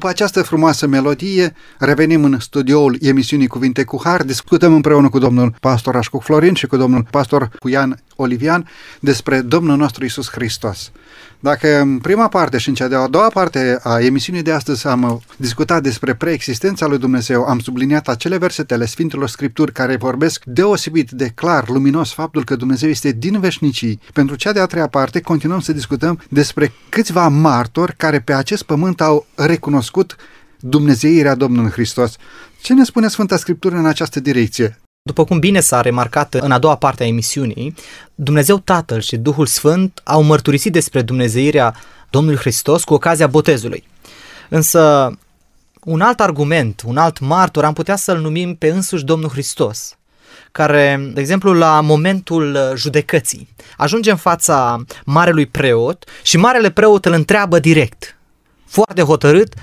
După această frumoasă melodie, revenim în studioul emisiunii Cuvinte cu Har, discutăm împreună cu domnul pastor Așcuc Florin și cu domnul pastor Puian Olivian despre Domnul nostru Isus Hristos. Dacă în prima parte și în cea de-a doua parte a emisiunii de astăzi am discutat despre preexistența lui Dumnezeu, am subliniat acele versetele Sfintelor Scripturi care vorbesc deosebit de clar, luminos, faptul că Dumnezeu este din veșnicii. Pentru cea de-a treia parte continuăm să discutăm despre câțiva martori care pe acest pământ au recunoscut Dumnezeirea Domnului Hristos. Ce ne spune Sfânta Scriptură în această direcție? După cum bine s-a remarcat în a doua parte a emisiunii, Dumnezeu Tatăl și Duhul Sfânt au mărturisit despre Dumnezeirea Domnului Hristos cu ocazia botezului. Însă, un alt argument, un alt martor, am putea să-l numim pe însuși Domnul Hristos, care, de exemplu, la momentul judecății, ajunge în fața marelui preot și marele preot îl întreabă direct, foarte hotărât,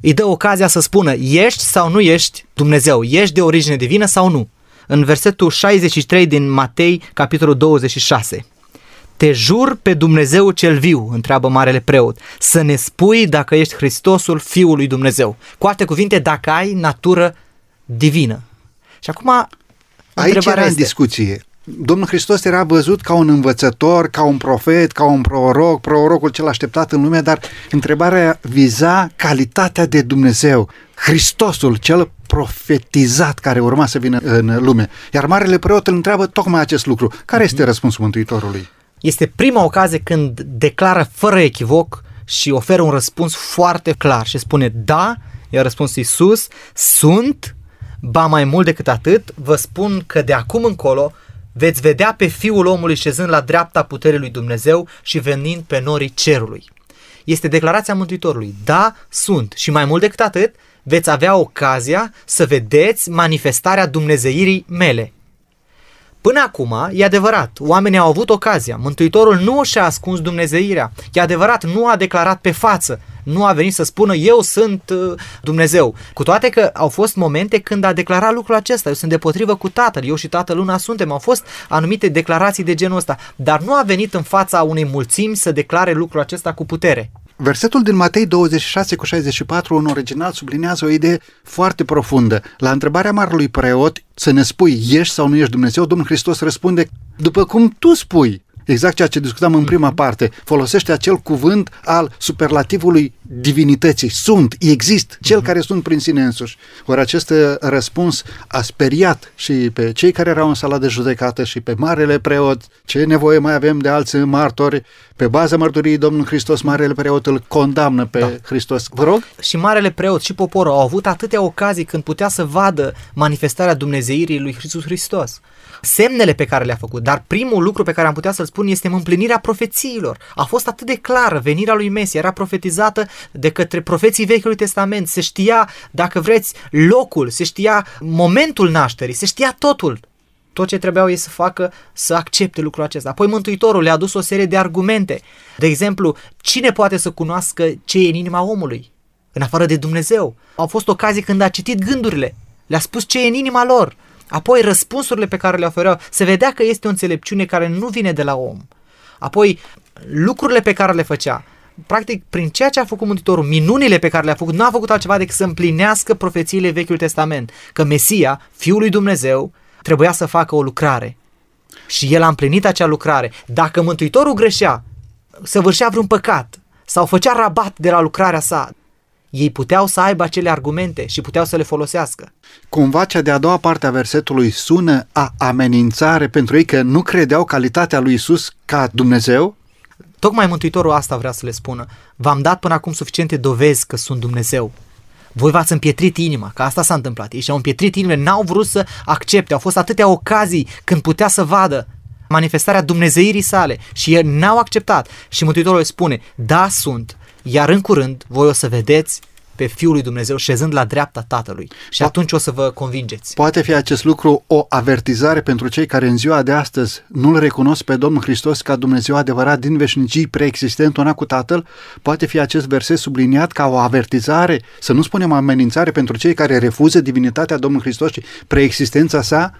îi dă ocazia să spună, ești sau nu ești Dumnezeu, ești de origine divină sau nu în versetul 63 din Matei, capitolul 26. Te jur pe Dumnezeu cel viu, întreabă marele preot, să ne spui dacă ești Hristosul, Fiul lui Dumnezeu. Cu alte cuvinte, dacă ai natură divină. Și acum, Aici era este, în discuție. Domnul Hristos era văzut ca un învățător, ca un profet, ca un proroc, prorocul cel așteptat în lume, dar întrebarea viza calitatea de Dumnezeu, Hristosul cel profetizat care urma să vină în lume. Iar Marele Preot îl întreabă tocmai acest lucru. Care este răspunsul Mântuitorului? Este prima ocazie când declară fără echivoc și oferă un răspuns foarte clar și spune da, i-a răspuns Iisus, sunt, ba mai mult decât atât, vă spun că de acum încolo veți vedea pe Fiul omului șezând la dreapta puterii lui Dumnezeu și venind pe norii cerului. Este declarația Mântuitorului. Da, sunt. Și mai mult decât atât, veți avea ocazia să vedeți manifestarea Dumnezeirii mele. Până acum, e adevărat, oamenii au avut ocazia. Mântuitorul nu și-a ascuns Dumnezeirea. E adevărat, nu a declarat pe față. Nu a venit să spună eu sunt uh, Dumnezeu. Cu toate că au fost momente când a declarat lucrul acesta. Eu sunt depotrivă cu Tatăl, eu și Tatăl una suntem. Au fost anumite declarații de genul ăsta. Dar nu a venit în fața unei mulțimi să declare lucrul acesta cu putere. Versetul din Matei 26 cu 64 în original sublinează o idee foarte profundă. La întrebarea marelui preot să ne spui ești sau nu ești Dumnezeu, Domnul Hristos răspunde după cum tu spui. Exact ceea ce discutam în prima parte. Folosește acel cuvânt al superlativului divinității. Sunt, exist, cel care sunt prin sine însuși. Ori acest răspuns a speriat și pe cei care erau în sala de judecată și pe marele preot. Ce nevoie mai avem de alți martori? Pe baza mărturiei Domnului Hristos, marele preot îl condamnă pe da. Hristos. Vă rog? Și marele preot și poporul au avut atâtea ocazii când putea să vadă manifestarea Dumnezeirii lui Iisus Hristos semnele pe care le-a făcut, dar primul lucru pe care am putea să-l spun este împlinirea profețiilor. A fost atât de clară, venirea lui Mesia era profetizată de către profeții Vechiului Testament, se știa, dacă vreți, locul, se știa momentul nașterii, se știa totul. Tot ce trebuiau ei să facă, să accepte lucrul acesta. Apoi Mântuitorul le-a adus o serie de argumente. De exemplu, cine poate să cunoască ce e în inima omului? În afară de Dumnezeu. Au fost ocazii când a citit gândurile. Le-a spus ce e în inima lor. Apoi răspunsurile pe care le ofereau. Se vedea că este o înțelepciune care nu vine de la om. Apoi lucrurile pe care le făcea practic, prin ceea ce a făcut Mântuitorul, minunile pe care le-a făcut, nu a făcut altceva decât să împlinească profețiile Vechiul Testament. Că Mesia, Fiul lui Dumnezeu, trebuia să facă o lucrare. Și el a împlinit acea lucrare. Dacă Mântuitorul greșea, săvârșea vreun păcat sau făcea rabat de la lucrarea sa, ei puteau să aibă acele argumente și puteau să le folosească. Cumva cea de-a doua parte a versetului sună a amenințare pentru ei că nu credeau calitatea lui Isus ca Dumnezeu? Tocmai Mântuitorul asta vrea să le spună. V-am dat până acum suficiente dovezi că sunt Dumnezeu. Voi v-ați împietrit inima, că asta s-a întâmplat. Ei și-au împietrit inimile, n-au vrut să accepte. Au fost atâtea ocazii când putea să vadă manifestarea Dumnezeirii sale și ei n-au acceptat. Și Mântuitorul îi spune, da, sunt, iar în curând voi o să vedeți pe Fiul lui Dumnezeu șezând la dreapta Tatălui. Și Po- atunci o să vă convingeți. Poate fi acest lucru o avertizare pentru cei care în ziua de astăzi nu-L recunosc pe Domnul Hristos ca Dumnezeu adevărat din veșnicii preexistent una cu Tatăl? Poate fi acest verset subliniat ca o avertizare, să nu spunem amenințare pentru cei care refuză divinitatea Domnului Hristos și preexistența sa?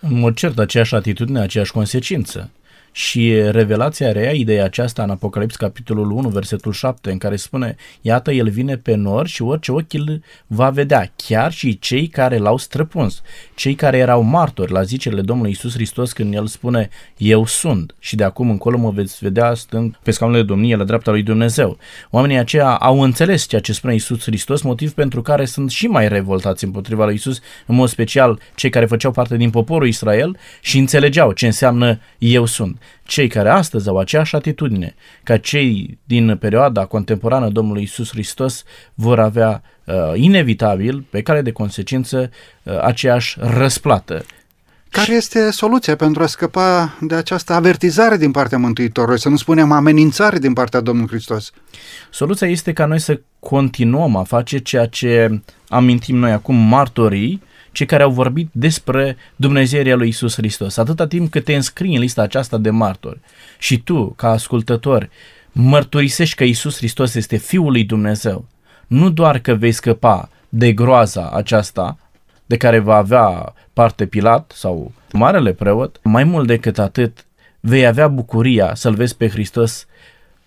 În mod cert, aceeași atitudine, aceeași consecință. Și revelația rea, ideea aceasta în Apocalips, capitolul 1, versetul 7, în care spune, iată, el vine pe nor și orice ochi îl va vedea, chiar și cei care l-au străpuns, cei care erau martori la zicele Domnului Isus Hristos când el spune, eu sunt și de acum încolo mă veți vedea stând pe scaunul de domnie la dreapta lui Dumnezeu. Oamenii aceia au înțeles ceea ce spune Isus Hristos, motiv pentru care sunt și mai revoltați împotriva lui Isus, în mod special cei care făceau parte din poporul Israel și înțelegeau ce înseamnă eu sunt cei care astăzi au aceeași atitudine ca cei din perioada contemporană Domnului Isus Hristos vor avea uh, inevitabil, pe care de consecință, uh, aceeași răsplată. Care este soluția pentru a scăpa de această avertizare din partea Mântuitorului, să nu spunem amenințare din partea Domnului Hristos? Soluția este ca noi să continuăm a face ceea ce amintim noi acum martorii, cei care au vorbit despre Dumnezeirea lui Isus Hristos. Atâta timp cât te înscrii în lista aceasta de martori și tu, ca ascultător, mărturisești că Isus Hristos este Fiul lui Dumnezeu, nu doar că vei scăpa de groaza aceasta de care va avea parte Pilat sau Marele Preot, mai mult decât atât, vei avea bucuria să-L vezi pe Hristos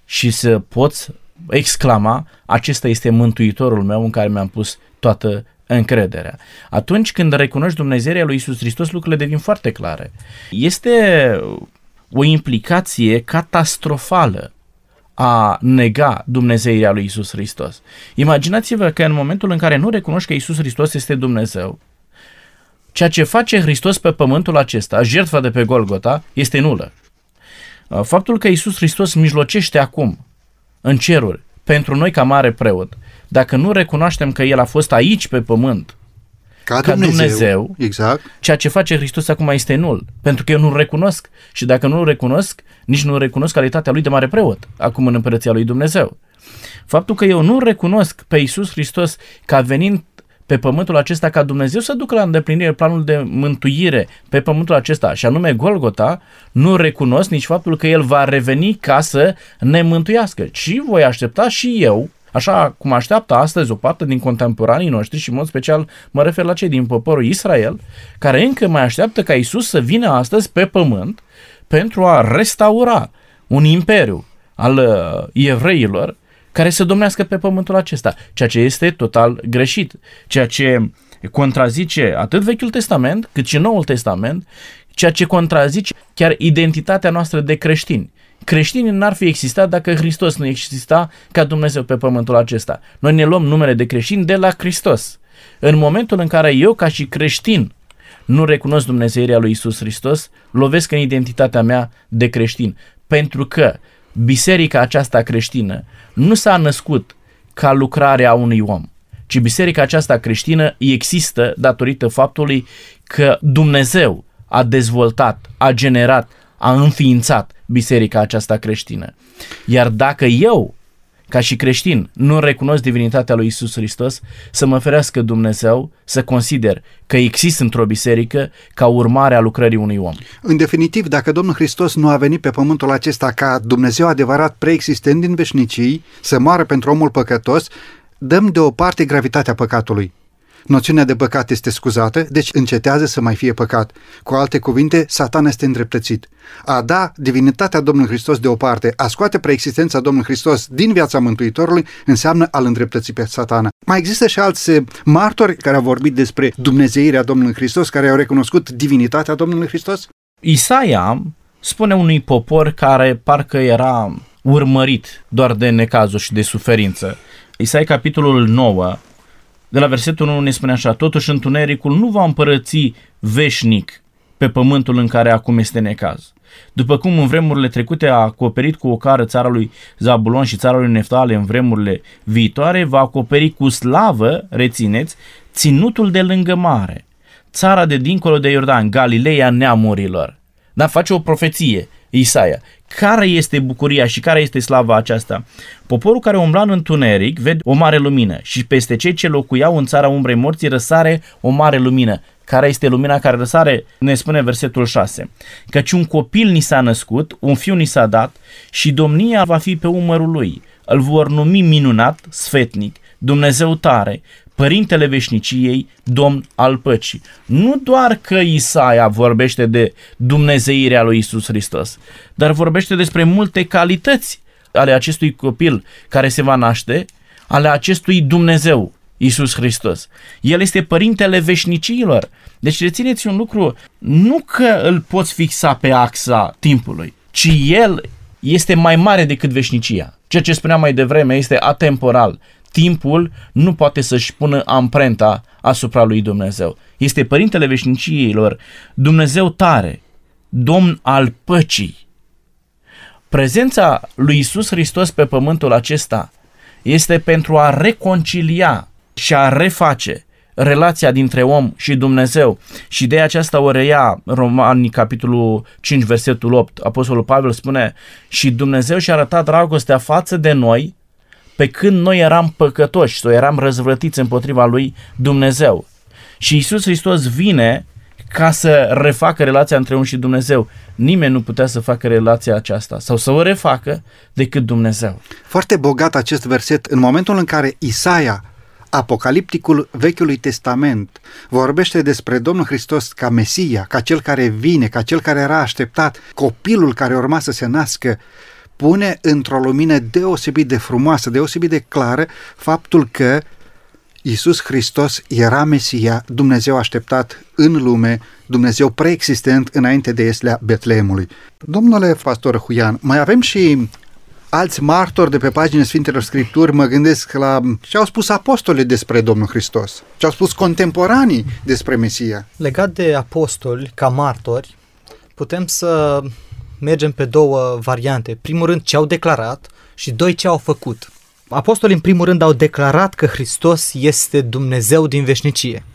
și să poți exclama, acesta este Mântuitorul meu în care mi-am pus toată încrederea. Atunci când recunoști Dumnezeirea lui Isus Hristos, lucrurile devin foarte clare. Este o implicație catastrofală a nega Dumnezeirea lui Isus Hristos. Imaginați-vă că în momentul în care nu recunoști că Isus Hristos este Dumnezeu, ceea ce face Hristos pe pământul acesta, jertfa de pe Golgota, este nulă. Faptul că Isus Hristos mijlocește acum în ceruri pentru noi ca mare preot, dacă nu recunoaștem că El a fost aici pe pământ, Ca, Ca Dumnezeu, Dumnezeu. Exact. ceea ce face Hristos acum este nul, pentru că eu nu-L recunosc și dacă nu-L recunosc, nici nu recunosc calitatea Lui de mare preot, acum în Împărăția Lui Dumnezeu. Faptul că eu nu recunosc pe Iisus Hristos ca venind pe pământul acesta ca Dumnezeu să ducă la îndeplinire planul de mântuire pe pământul acesta, și anume Golgota, nu recunosc nici faptul că El va reveni ca să ne mântuiască, ci voi aștepta și eu, așa cum așteaptă astăzi o parte din contemporanii noștri și în mod special mă refer la cei din poporul Israel, care încă mai așteaptă ca Isus să vină astăzi pe pământ pentru a restaura un imperiu al uh, evreilor care să domnească pe pământul acesta, ceea ce este total greșit, ceea ce contrazice atât Vechiul Testament cât și Noul Testament, ceea ce contrazice chiar identitatea noastră de creștini. Creștinii n-ar fi existat dacă Hristos nu exista ca Dumnezeu pe pământul acesta. Noi ne luăm numele de creștini de la Hristos. În momentul în care eu, ca și creștin, nu recunosc Dumnezeirea lui Isus Hristos, lovesc în identitatea mea de creștin. Pentru că biserica aceasta creștină nu s-a născut ca lucrare a unui om, ci biserica aceasta creștină există datorită faptului că Dumnezeu a dezvoltat, a generat, a înființat biserica aceasta creștină. Iar dacă eu, ca și creștin, nu recunosc divinitatea lui Isus Hristos, să mă ferească Dumnezeu să consider că există într-o biserică ca urmare a lucrării unui om. În definitiv, dacă Domnul Hristos nu a venit pe pământul acesta ca Dumnezeu adevărat preexistent din veșnicii, să moară pentru omul păcătos, dăm deoparte gravitatea păcatului. Noțiunea de păcat este scuzată, deci încetează să mai fie păcat. Cu alte cuvinte, satan este îndreptățit. A da divinitatea Domnului Hristos deoparte, a scoate preexistența Domnului Hristos din viața Mântuitorului, înseamnă al îndreptăți pe satana. Mai există și alți eh, martori care au vorbit despre Dumnezeirea Domnului Hristos, care au recunoscut divinitatea Domnului Hristos? Isaia spune unui popor care parcă era urmărit doar de necazuri și de suferință. Isaia capitolul 9 de la versetul 1 ne spune așa, totuși întunericul nu va împărăți veșnic pe pământul în care acum este necaz. După cum în vremurile trecute a acoperit cu o cară țara lui Zabulon și țara lui Neftale în vremurile viitoare, va acoperi cu slavă, rețineți, ținutul de lângă mare, țara de dincolo de Iordan, Galileea neamurilor. Dar face o profeție, Isaia. Care este bucuria și care este slava aceasta? Poporul care umbla în întuneric vede o mare lumină și peste cei ce locuiau în țara umbrei morții răsare o mare lumină. Care este lumina care răsare? Ne spune versetul 6. Căci un copil ni s-a născut, un fiu ni s-a dat și domnia va fi pe umărul lui. Îl vor numi minunat, sfetnic, Dumnezeu tare, Părintele Veșniciei, Domn al Păcii. Nu doar că Isaia vorbește de Dumnezeirea lui Isus Hristos, dar vorbește despre multe calități ale acestui copil care se va naște, ale acestui Dumnezeu, Isus Hristos. El este Părintele Veșniciilor. Deci rețineți un lucru, nu că îl poți fixa pe axa timpului, ci El este mai mare decât veșnicia. Ceea ce spuneam mai devreme este atemporal timpul nu poate să-și pună amprenta asupra lui Dumnezeu. Este Părintele Veșniciilor, Dumnezeu tare, Domn al păcii. Prezența lui Isus Hristos pe pământul acesta este pentru a reconcilia și a reface relația dintre om și Dumnezeu. Și de aceasta o reia Romani, capitolul 5, versetul 8. Apostolul Pavel spune, și Dumnezeu și-a arătat dragostea față de noi pe când noi eram păcătoși sau eram răzvrătiți împotriva lui Dumnezeu. Și Isus Hristos vine ca să refacă relația între om și Dumnezeu. Nimeni nu putea să facă relația aceasta sau să o refacă decât Dumnezeu. Foarte bogat acest verset în momentul în care Isaia, apocalipticul Vechiului Testament, vorbește despre Domnul Hristos ca Mesia, ca cel care vine, ca cel care era așteptat, copilul care urma să se nască pune într-o lumină deosebit de frumoasă, deosebit de clară faptul că Iisus Hristos era Mesia, Dumnezeu așteptat în lume, Dumnezeu preexistent înainte de Eslea Betleemului. Domnule pastor Huian, mai avem și alți martori de pe paginile Sfintelor Scripturi, mă gândesc la ce au spus apostolii despre Domnul Hristos, ce au spus contemporanii despre Mesia. Legat de apostoli ca martori, putem să mergem pe două variante. Primul rând ce au declarat și doi ce au făcut. Apostolii în primul rând au declarat că Hristos este Dumnezeu din veșnicie.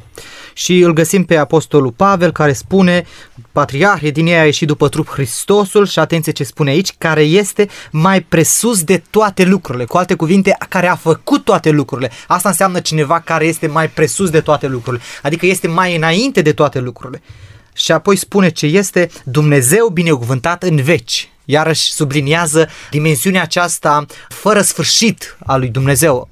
Și îl găsim pe apostolul Pavel care spune, patriarhie din ei a ieșit după trup Hristosul și atenție ce spune aici, care este mai presus de toate lucrurile. Cu alte cuvinte, care a făcut toate lucrurile. Asta înseamnă cineva care este mai presus de toate lucrurile. Adică este mai înainte de toate lucrurile și apoi spune ce este Dumnezeu binecuvântat în veci. Iarăși subliniază dimensiunea aceasta fără sfârșit a lui Dumnezeu,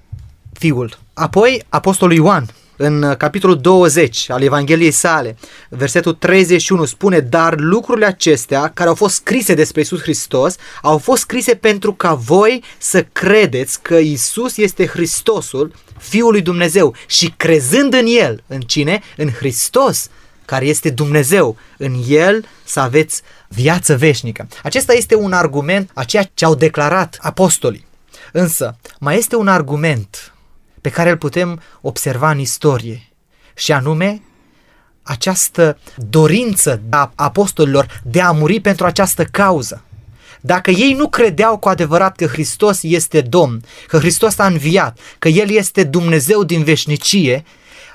Fiul. Apoi, Apostolul Ioan, în capitolul 20 al Evangheliei sale, versetul 31 spune, dar lucrurile acestea care au fost scrise despre Isus Hristos au fost scrise pentru ca voi să credeți că Isus este Hristosul, Fiul lui Dumnezeu și crezând în El, în cine? În Hristos, care este Dumnezeu. În El să aveți viață veșnică. Acesta este un argument a ceea ce au declarat apostolii. Însă, mai este un argument pe care îl putem observa în istorie și anume această dorință a apostolilor de a muri pentru această cauză. Dacă ei nu credeau cu adevărat că Hristos este Domn, că Hristos a înviat, că El este Dumnezeu din veșnicie,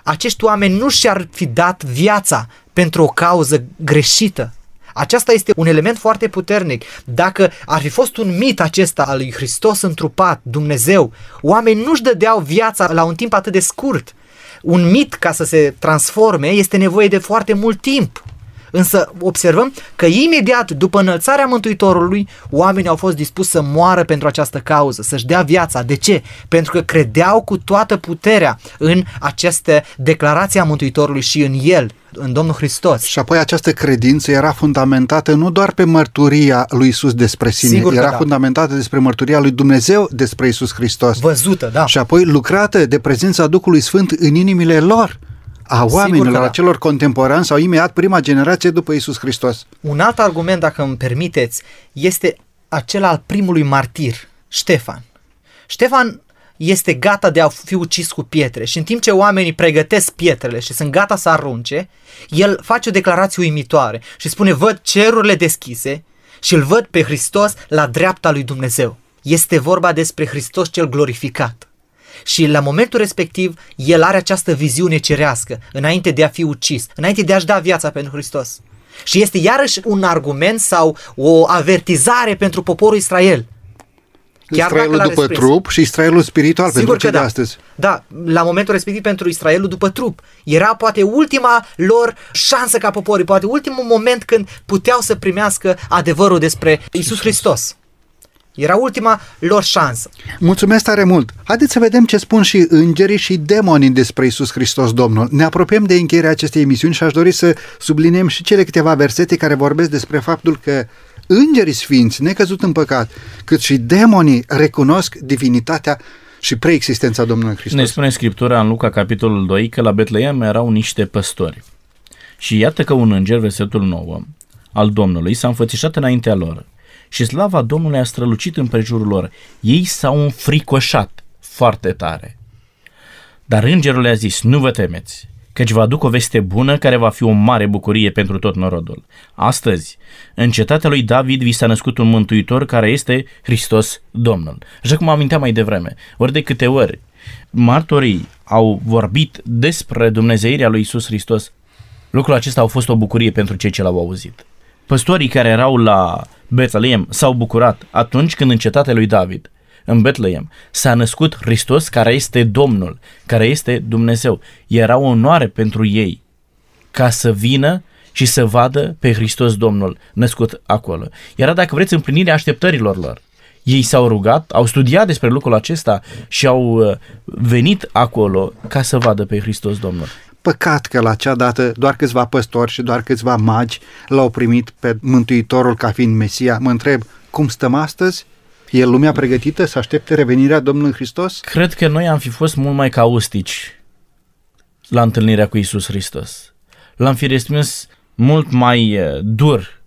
acești oameni nu și-ar fi dat viața pentru o cauză greșită. Aceasta este un element foarte puternic. Dacă ar fi fost un mit acesta al lui Hristos întrupat, Dumnezeu, oamenii nu-și dădeau viața la un timp atât de scurt. Un mit, ca să se transforme, este nevoie de foarte mult timp. Însă observăm că imediat după înălțarea Mântuitorului, oamenii au fost dispuși să moară pentru această cauză, să-și dea viața. De ce? Pentru că credeau cu toată puterea în aceste declarații a Mântuitorului și în El, în Domnul Hristos. Și apoi această credință era fundamentată nu doar pe mărturia lui Isus despre sine, Sigur că era da. fundamentată despre mărturia lui Dumnezeu despre Isus Hristos. Văzută, da. Și apoi lucrată de prezența Duhului Sfânt în inimile lor, a oamenilor, că da. a celor contemporani sau imediat prima generație după Isus Hristos. Un alt argument, dacă îmi permiteți, este acela al primului martir, Ștefan. Ștefan este gata de a fi ucis cu pietre și în timp ce oamenii pregătesc pietrele și sunt gata să arunce, el face o declarație uimitoare și spune, văd cerurile deschise și îl văd pe Hristos la dreapta lui Dumnezeu. Este vorba despre Hristos cel glorificat. Și la momentul respectiv, el are această viziune cerească, înainte de a fi ucis, înainte de a-și da viața pentru Hristos. Și este iarăși un argument sau o avertizare pentru poporul Israel. Israelul l-a după respins. trup și Israelul spiritual Sigur pentru că cei da. de astăzi. Da, la momentul respectiv pentru Israelul după trup. Era poate ultima lor șansă ca poporii, poate ultimul moment când puteau să primească adevărul despre Isus Hristos. Era ultima lor șansă. Mulțumesc tare mult! Haideți să vedem ce spun și îngerii și demonii despre Isus Hristos Domnul. Ne apropiem de încheierea acestei emisiuni și aș dori să subliniem și cele câteva versete care vorbesc despre faptul că îngerii sfinți, necăzut în păcat, cât și demonii recunosc divinitatea și preexistența Domnului Hristos. Ne spune Scriptura în Luca, capitolul 2, că la Betleem erau niște păstori. Și iată că un înger, versetul 9, al Domnului s-a înfățișat înaintea lor și slava Domnului a strălucit în prejurul lor. Ei s-au înfricoșat foarte tare. Dar îngerul le-a zis, nu vă temeți, căci vă aduc o veste bună care va fi o mare bucurie pentru tot norodul. Astăzi, în cetatea lui David vi s-a născut un mântuitor care este Hristos Domnul. Așa cum aminteam mai devreme, ori de câte ori martorii au vorbit despre Dumnezeirea lui Isus Hristos, lucrul acesta a fost o bucurie pentru cei ce l-au auzit. Păstorii care erau la Betleem s-au bucurat atunci când în cetatea lui David, în Betleem, s-a născut Hristos care este Domnul, care este Dumnezeu. Era o onoare pentru ei ca să vină și să vadă pe Hristos Domnul născut acolo. Era, dacă vreți, împlinirea așteptărilor lor. Ei s-au rugat, au studiat despre lucrul acesta și au uh, venit acolo ca să vadă pe Hristos Domnul. Păcat că la acea dată doar câțiva păstori și doar câțiva magi l-au primit pe Mântuitorul ca fiind Mesia. Mă întreb, cum stăm astăzi? E lumea pregătită să aștepte revenirea Domnului Hristos? Cred că noi am fi fost mult mai caustici la întâlnirea cu Isus Hristos. L-am fi respins mult mai eh, dur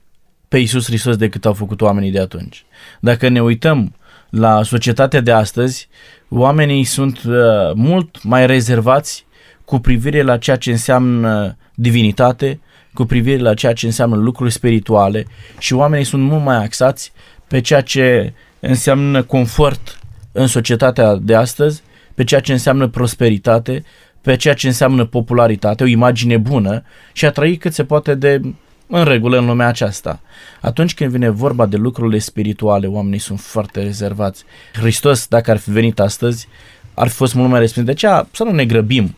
pe Isus Hristos decât au făcut oamenii de atunci. Dacă ne uităm la societatea de astăzi, oamenii sunt uh, mult mai rezervați cu privire la ceea ce înseamnă divinitate, cu privire la ceea ce înseamnă lucruri spirituale și oamenii sunt mult mai axați pe ceea ce înseamnă confort în societatea de astăzi, pe ceea ce înseamnă prosperitate, pe ceea ce înseamnă popularitate, o imagine bună și a trăi cât se poate de în regulă în lumea aceasta. Atunci când vine vorba de lucrurile spirituale, oamenii sunt foarte rezervați. Hristos, dacă ar fi venit astăzi, ar fi fost mult mai respins. De aceea să nu ne grăbim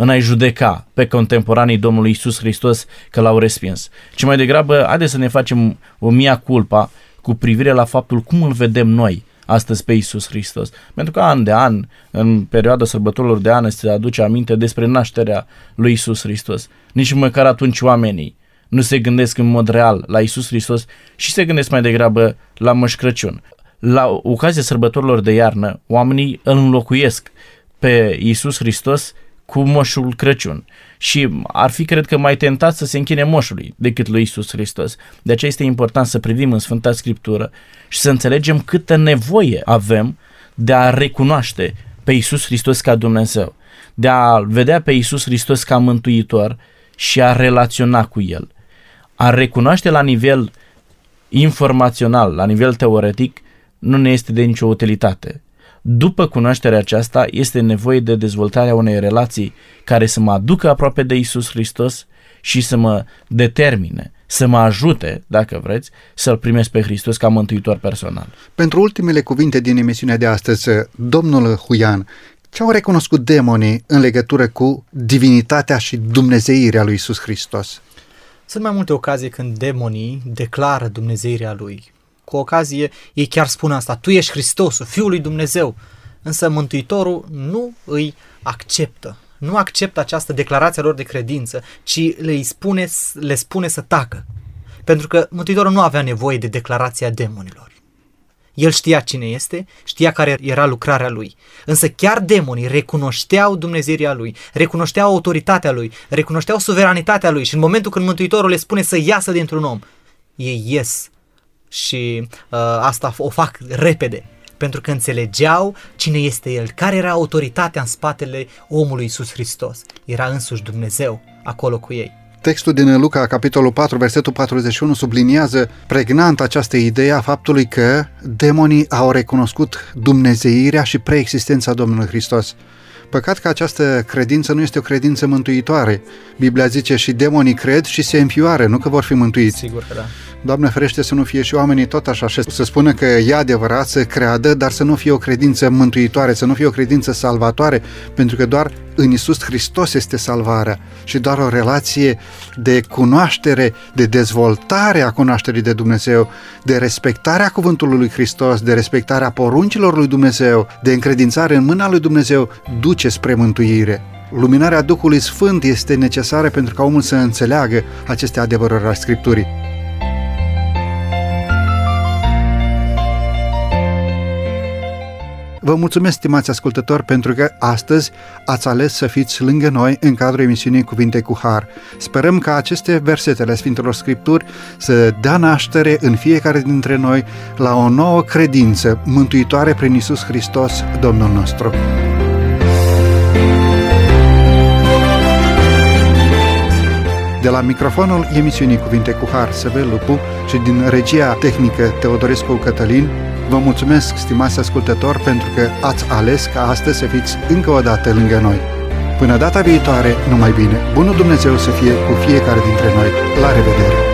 în a-i judeca pe contemporanii Domnului Isus Hristos că l-au respins. Ci mai degrabă, haideți să ne facem o mia culpa cu privire la faptul cum îl vedem noi astăzi pe Isus Hristos. Pentru că an de an, în perioada sărbătorilor de an, se aduce aminte despre nașterea lui Isus Hristos. Nici măcar atunci oamenii nu se gândesc în mod real la Isus Hristos și se gândesc mai degrabă la Moș Crăciun. La ocazia sărbătorilor de iarnă, oamenii îl înlocuiesc pe Isus Hristos cu Moșul Crăciun. Și ar fi, cred că, mai tentat să se închine Moșului decât lui Isus Hristos. De aceea este important să privim în Sfânta Scriptură și să înțelegem câtă nevoie avem de a recunoaște pe Isus Hristos ca Dumnezeu, de a vedea pe Isus Hristos ca Mântuitor și a relaționa cu El. A recunoaște la nivel informațional, la nivel teoretic, nu ne este de nicio utilitate. După cunoașterea aceasta, este nevoie de dezvoltarea unei relații care să mă aducă aproape de Isus Hristos și să mă determine să mă ajute, dacă vreți, să-L primesc pe Hristos ca mântuitor personal. Pentru ultimele cuvinte din emisiunea de astăzi, domnul Huian, ce au recunoscut demonii în legătură cu divinitatea și dumnezeirea lui Isus Hristos? Sunt mai multe ocazii când demonii declară dumnezeirea lui. Cu ocazie, ei chiar spun asta, tu ești Hristosul, Fiul lui Dumnezeu. Însă Mântuitorul nu îi acceptă, nu acceptă această declarație lor de credință, ci le spune, le spune să tacă. Pentru că Mântuitorul nu avea nevoie de declarația demonilor. El știa cine este, știa care era lucrarea lui. Însă chiar demonii recunoșteau Dumnezeirea lui, recunoșteau autoritatea lui, recunoșteau suveranitatea lui și în momentul când Mântuitorul le spune să iasă dintr-un om, ei ies și uh, asta o fac repede pentru că înțelegeau cine este El, care era autoritatea în spatele omului Iisus Hristos. Era însuși Dumnezeu acolo cu ei. Textul din Luca, capitolul 4, versetul 41, subliniază pregnant această idee a faptului că demonii au recunoscut dumnezeirea și preexistența Domnului Hristos. Păcat că această credință nu este o credință mântuitoare. Biblia zice și demonii cred și se înfioară, nu că vor fi mântuiți. Sigur că da. Doamne ferește să nu fie și oamenii tot așa și să spună că e adevărat, să creadă, dar să nu fie o credință mântuitoare, să nu fie o credință salvatoare, pentru că doar în Isus Hristos este salvarea și doar o relație de cunoaștere, de dezvoltare a cunoașterii de Dumnezeu, de respectarea cuvântului lui Hristos, de respectarea poruncilor lui Dumnezeu, de încredințare în mâna lui Dumnezeu, duce spre mântuire. Luminarea Duhului Sfânt este necesară pentru ca omul să înțeleagă aceste adevăruri ale Scripturii. Vă mulțumesc, stimați ascultători, pentru că astăzi ați ales să fiți lângă noi în cadrul emisiunii Cuvinte cu Har. Sperăm ca aceste versete ale Sfintelor Scripturi să dea naștere în fiecare dintre noi la o nouă credință mântuitoare prin Isus Hristos, Domnul nostru. De la microfonul emisiunii Cuvinte cu Har, Săvel Lupu și din regia tehnică Teodorescu Cătălin, Vă mulțumesc, stimați ascultători, pentru că ați ales ca astăzi să fiți încă o dată lângă noi. Până data viitoare, numai bine, bunul Dumnezeu să fie cu fiecare dintre noi. La revedere!